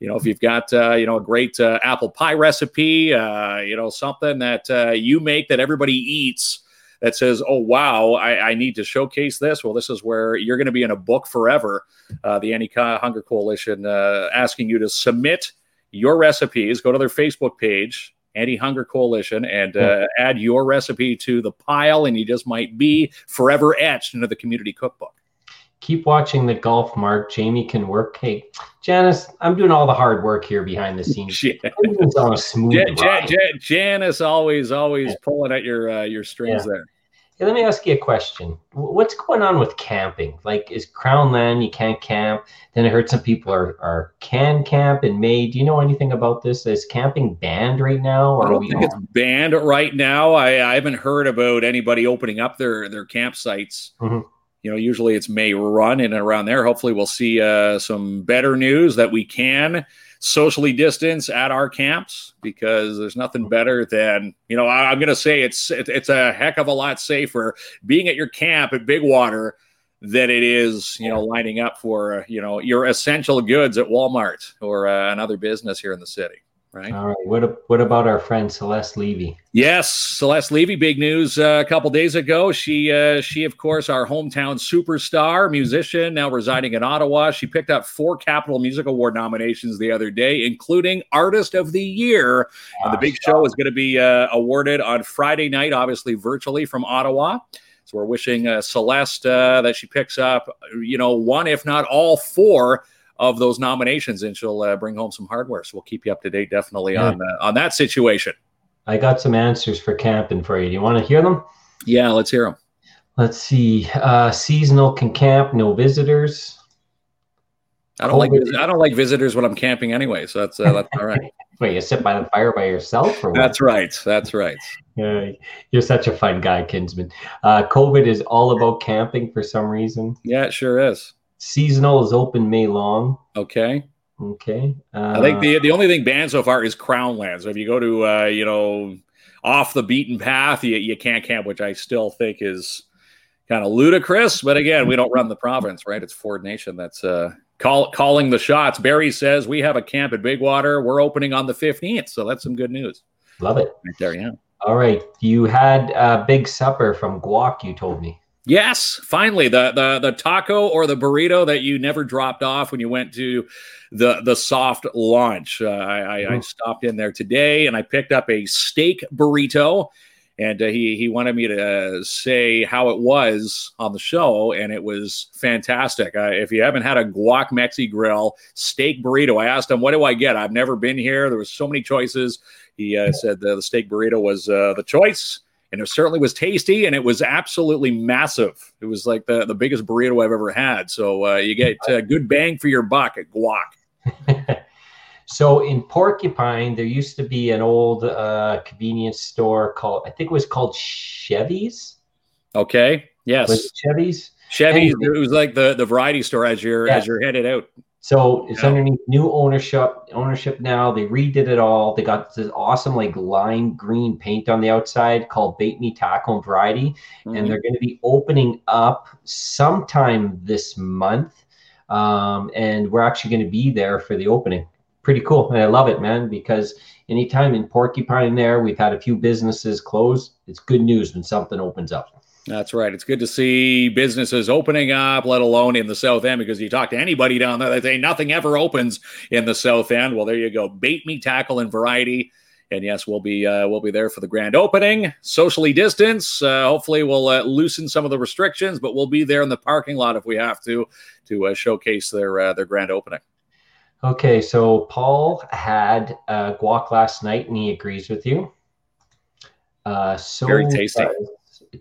you know, if you've got uh, you know a great uh, apple pie recipe, uh, you know, something that uh, you make that everybody eats. That says, "Oh wow, I, I need to showcase this." Well, this is where you're going to be in a book forever. Uh, the Anti Hunger Coalition asking you to submit your recipes. Go to their Facebook page, Anti Hunger Coalition and uh, add your recipe to the pile, and you just might be forever etched into the community cookbook. Keep watching the golf, Mark. Jamie can work. Hey, Janice, I'm doing all the hard work here behind the scenes. on a smooth Jan- Jan- Jan- Janice always, always yeah. pulling at your uh, your strings yeah. there. Hey, let me ask you a question. What's going on with camping? Like, is Crown Land you can't camp? Then I heard some people are, are can camp in May. Do you know anything about this? Is camping banned right now? Or I don't think it's banned right now. I, I haven't heard about anybody opening up their their campsites. Mm-hmm. You know, usually it's May run in and around there. Hopefully, we'll see uh, some better news that we can socially distance at our camps because there's nothing better than you know I, am going to say it's it's a heck of a lot safer being at your camp at Big Water than it is, you know, lining up for, you know, your essential goods at Walmart or uh, another business here in the city. Right. All right. What what about our friend Celeste Levis? Yes, Celeste Levis. Big news uh, a couple days ago. She uh, she of course our hometown superstar musician now residing in Ottawa. She picked up four Capital Music Award nominations the other day, including Artist of the Year. And the big show is going to be uh, awarded on Friday night, obviously virtually from Ottawa. So we're wishing uh, Celeste uh, that she picks up, you know, one if not all four of those nominations, and she'll uh, bring home some hardware. So we'll keep you up to date, definitely yeah. on uh, on that situation. I got some answers for camping for you. Do you want to hear them? Yeah, let's hear them. Let's see. Uh, seasonal can camp, no visitors. I don't like I don't like visitors when I'm camping anyway, so that's uh, that's all right. Wait, you sit by the fire by yourself, or what? That's right. That's right. Yeah, you're such a fun guy, Kinsman. Uh, COVID is all about camping for some reason. Yeah, it sure is. Seasonal is open May long. Okay. Okay. Uh, I think the the only thing banned so far is Crownland. So if you go to uh, you know off the beaten path, you, you can't camp, which I still think is kind of ludicrous. But again, we don't run the province, right? It's Ford Nation that's uh, call, calling the shots. Barry says we have a camp at Big Water. We're opening on the fifteenth, so that's some good news. Love it. Right there, yeah. All right, you had a big supper from Guac. You told me. Yes, finally the the the taco or the burrito that you never dropped off when you went to the the soft launch. Uh, I, I, I, mm-hmm. stopped in there today and I picked up a steak burrito, and uh, he he wanted me to say how it was on the show, and it was fantastic. Uh, if you haven't had a guac Mexi Grill steak burrito, I asked him what do I get. I've never been here. There was so many choices. He uh, said the, the steak burrito was uh, the choice and it certainly was tasty and it was absolutely massive. It was like the, the biggest burrito I've ever had. So uh, you get uh, good bang for your buck at Guac. so in Porcupine, there used to be an old uh, convenience store called, I think it was called Chevy's. Okay. Yes. Was Chevy's? Chevy's. Anyway. It was like the, the variety store as you're yeah. as you're headed out. So it's yeah. underneath new ownership. Ownership now. They redid it all. They got this awesome like lime green paint on the outside called Bait Me Tackle and Variety, mm-hmm. and they're going to be opening up sometime this month. Um, and we're actually going to be there for the opening. Pretty cool, and I love it, man. Because anytime in Porcupine, there we've had a few businesses close. It's good news when something opens up. That's right. It's good to see businesses opening up, let alone in the South End, because you talk to anybody down there, they say nothing ever opens in the South End. Well, there you go. Bait me, tackle, and variety. And yes, we'll be uh, we'll be there for the grand opening, socially distance. Uh, hopefully, we'll uh, loosen some of the restrictions, but we'll be there in the parking lot if we have to to uh, showcase their uh, their grand opening. Okay, so Paul had uh, guac last night, and he agrees with you. so very tasty.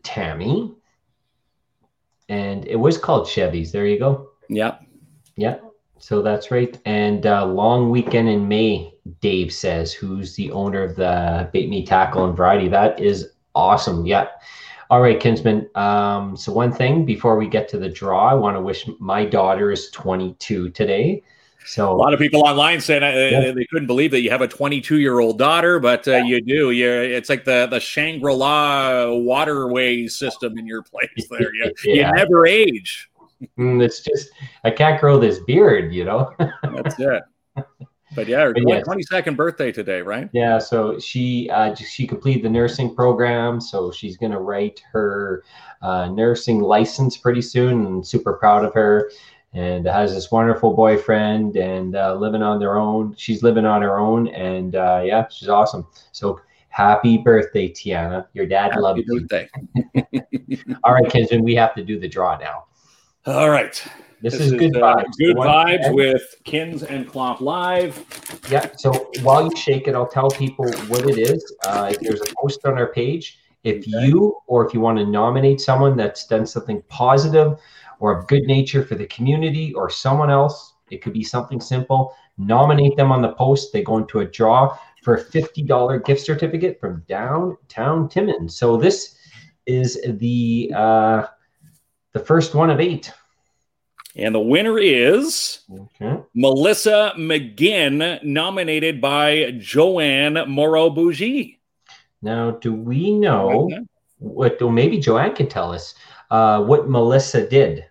Tammy, and it was called Chevy's. There you go. Yep. Yep. So that's right. And uh, long weekend in May, Dave says, who's the owner of the Bait Me Tackle and Variety. That is awesome. Yeah. All right, Kinsman. Um, so one thing before we get to the draw, I want to wish my daughter is 22 today. So a lot of people online saying uh, yeah. they couldn't believe that you have a 22 year old daughter, but uh, yeah. you do. You it's like the the Shangri La waterway system in your place. There, you, yeah. you never age. Mm, it's just I can't grow this beard, you know. That's it. But yeah, her twenty second birthday today, right? Yeah. So she uh, she completed the nursing program, so she's gonna write her uh, nursing license pretty soon. and super proud of her and has this wonderful boyfriend and uh, living on their own. She's living on her own, and uh, yeah, she's awesome. So happy birthday, Tiana! Your dad happy loves birthday. you. All right, Kinsman, we have to do the draw now. All right. This, this is, is, good uh, vibes. Good vibes with Kins and Klomp Live. Yeah. So while you shake it, I'll tell people what it is. Uh, there's a post on our page. If okay. you or if you want to nominate someone that's done something positive or of good nature for the community or someone else. It could be something simple. Nominate them on the post. They go into a draw for a $50 gift certificate from downtown Timmins. So this is the uh, the first one of eight. And the winner is okay. Melissa McGinn, nominated by Joanne Moreau Bougie. Now, do we know okay. what? Or maybe Joanne can tell us uh, what Melissa did.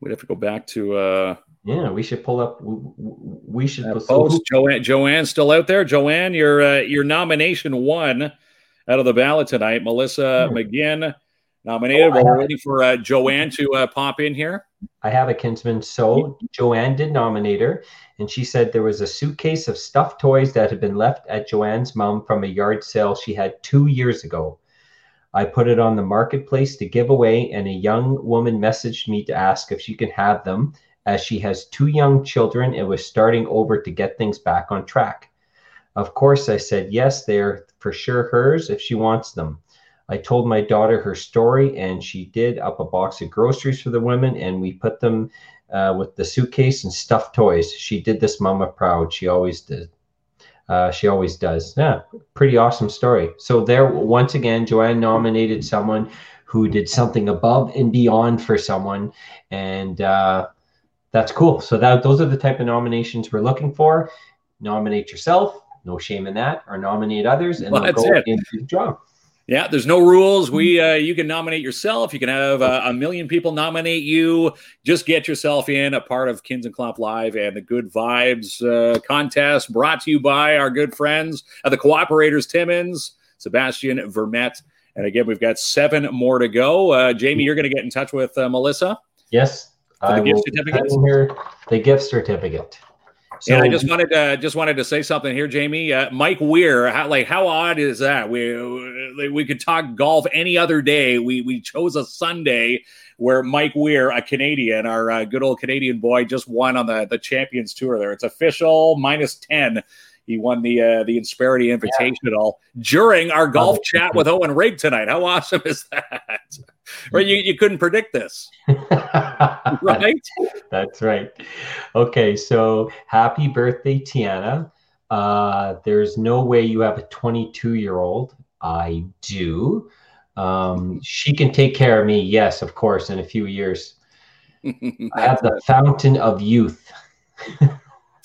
We'd have to go back to uh, Yeah, we should pull up. We, we should. so post. Joanne, Joanne's still out there. Joanne, your uh, your nomination won out of the ballot tonight. Melissa Hmm. McGinn nominated. Well, we're waiting for uh, Joanne to uh, pop in here. I have a kinsman. So Joanne did nominate her, and she said there was a suitcase of stuffed toys that had been left at Joanne's mom from a yard sale she had two years ago. I put it on the marketplace to give away, and a young woman messaged me to ask if she can have them, as she has two young children and was starting over to get things back on track. Of course, I said yes, they're for sure hers if she wants them. I told my daughter her story, and she did up a box of groceries for the women, and we put them uh, with the suitcase and stuffed toys. She did this mama proud. She always did. Uh, she always does. Yeah, pretty awesome story. So there, once again, Joanne nominated someone who did something above and beyond for someone, and uh, that's cool. So that those are the type of nominations we're looking for. Nominate yourself, no shame in that, or nominate others, and Well, they'll go it. into the draw. Yeah, there's no rules. We uh, you can nominate yourself. You can have uh, a million people nominate you. Just get yourself in a part of Kins and Klomp Live and the Good Vibes uh, contest brought to you by our good friends at the Cooperators Timmins, Sebastian Vermette. And again, we've got seven more to go. Uh, Jamie, you're going to get in touch with uh, Melissa. Yes, the I gift will certificates? the gift certificate. So and I just wanted to just wanted to say something here, Jamie. Uh, Mike Weir, how, like how odd is that? We we could talk golf any other day. We we chose a Sunday where Mike Weir, a Canadian, our uh, good old Canadian boy, just won on the the Champions Tour. There, it's official minus ten. He won the uh, the Insperity Invitational during our golf Oh. chat with Owen Rigg tonight. How awesome is that? Right, you, you couldn't predict this, right? That's right. Okay, so happy birthday, Tiana. Uh, there's no way you have a 22 year old. I do. Um, she can take care of me. Yes, of course, in a few years. I have the fountain of youth.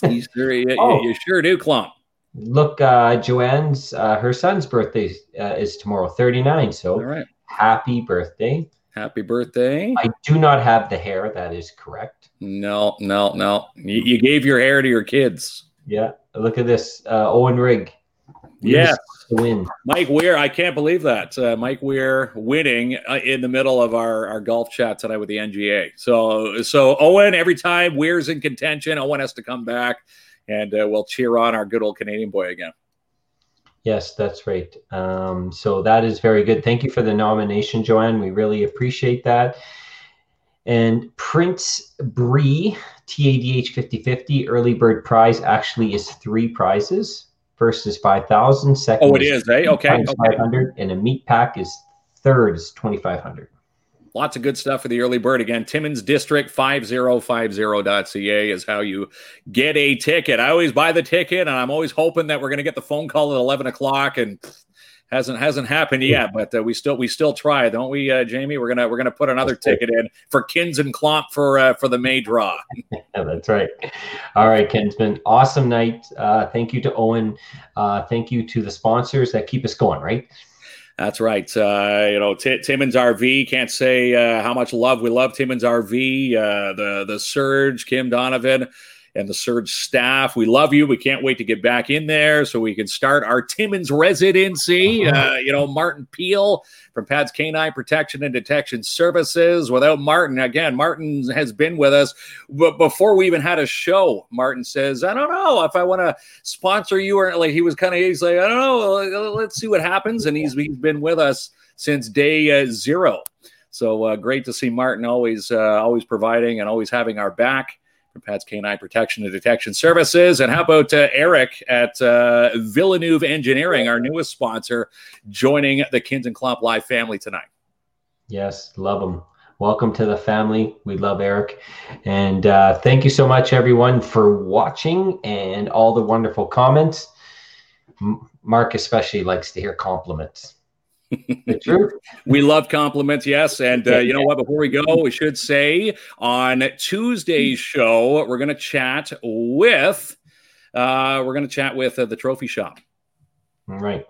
You sure, you, Oh. you sure do, Klomp. Look, uh, Joanne's, uh, her son's birthday uh, is tomorrow, 39. So All right. happy birthday. Happy birthday. I do not have the hair. That is correct. No, no, no. You, you gave your hair to your kids. Yeah. Look at this. Uh, Owen Rigg. Yes. Win. Mike Weir, I can't believe that. Uh, Mike Weir winning uh, in the middle of our, our golf chat tonight with the NGA. So, so Owen, every time Weir's in contention, Owen has to come back and uh, we'll cheer on our good old Canadian boy again. Yes, that's right. Um, so that is very good. Thank you for the nomination, Joanne. We really appreciate that. And Prince Bree, TADH 5050, early bird prize actually is three prizes. First is 5,000. Oh, it is, eh? Okay, times okay. 500. And a meat pack is third is 2,500. Lots of good stuff for the early bird. Again, Timmins District 5050.ca is how you get a ticket. I always buy the ticket, and I'm always hoping that we're going to get the phone call at 11 o'clock, and hasn't hasn't happened yet. But uh, we still we still try, don't we, uh, Jamie? We're gonna we're gonna put another ticket in for Kins and Klomp for uh, for the May draw. Yeah, that's right. All right, Kinsman. Awesome night. Uh, thank you to Owen. Uh, thank you to the sponsors that keep us going, right? That's right. Uh, you know, T- Timmins RV can't say uh, how much love we love Timmins RV. Uh, the the Surge, Kim Donovan, and the Surge staff. We love you. We can't wait to get back in there so we can start our Timmins residency. Uh, you know, Martin Peel from Pads Canine Protection and Detection Services. Without Martin, again, Martin has been with us, but before we even had a show, Martin says, "I don't know if I want to sponsor you or like." He was kind of he's like, "I don't know. Let's see what happens." And he's he's been with us since day uh, zero. So uh, great to see Martin always uh, always providing and always having our back from Pat's Canine Protection and Detection Services. And how about uh, Eric at uh, Villeneuve Engineering, our newest sponsor, joining the Kins and Klomp Live family tonight? Yes, love them. Welcome to the family. We love Eric. And uh, thank you so much, everyone, for watching and all the wonderful comments. Mark especially likes to hear compliments. The truth? We love compliments, yes. And uh, you know what? Before we go, we should say on Tuesday's show, we're going to chat with uh, we're going to chat with uh, the Trophy Shop. All right.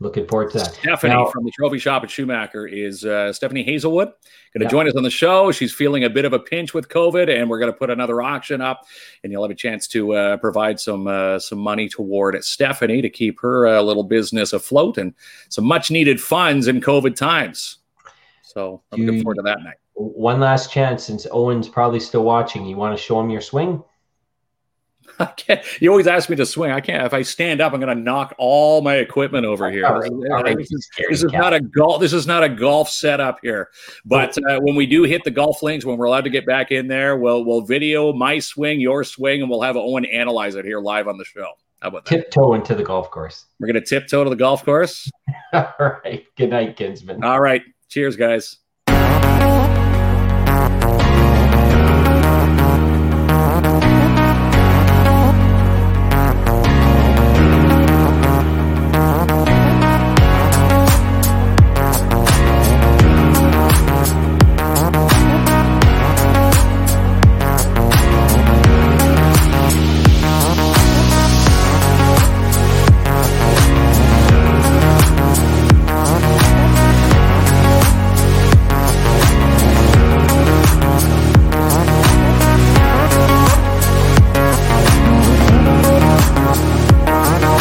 Looking forward to that. Stephanie Now- from the Trophy Shop at Schumacher is uh, Stephanie Hazelwood going to Yeah. join us on the show. She's feeling a bit of a pinch with COVID, and we're going to put another auction up, and you'll have a chance to uh, provide some uh, some money toward Stephanie to keep her uh, little business afloat and some much needed funds in COVID times. So I'm looking forward to that night. One last chance, since Owen's probably still watching. You want to show him your swing? I can't, you always ask me to swing. I can't. If I stand up, I'm going to knock all my equipment over here. All right, all right, This is- this is not a golf. This is not a golf setup here. But uh, when we do hit the golf links, when we're allowed to get back in there, we'll we'll video my swing, your swing, and we'll have Owen analyze it here live on the show. How about that? tiptoe into the golf course. We're going to tiptoe to the golf course. All right. Good night, Kinsman. All right. Cheers, guys.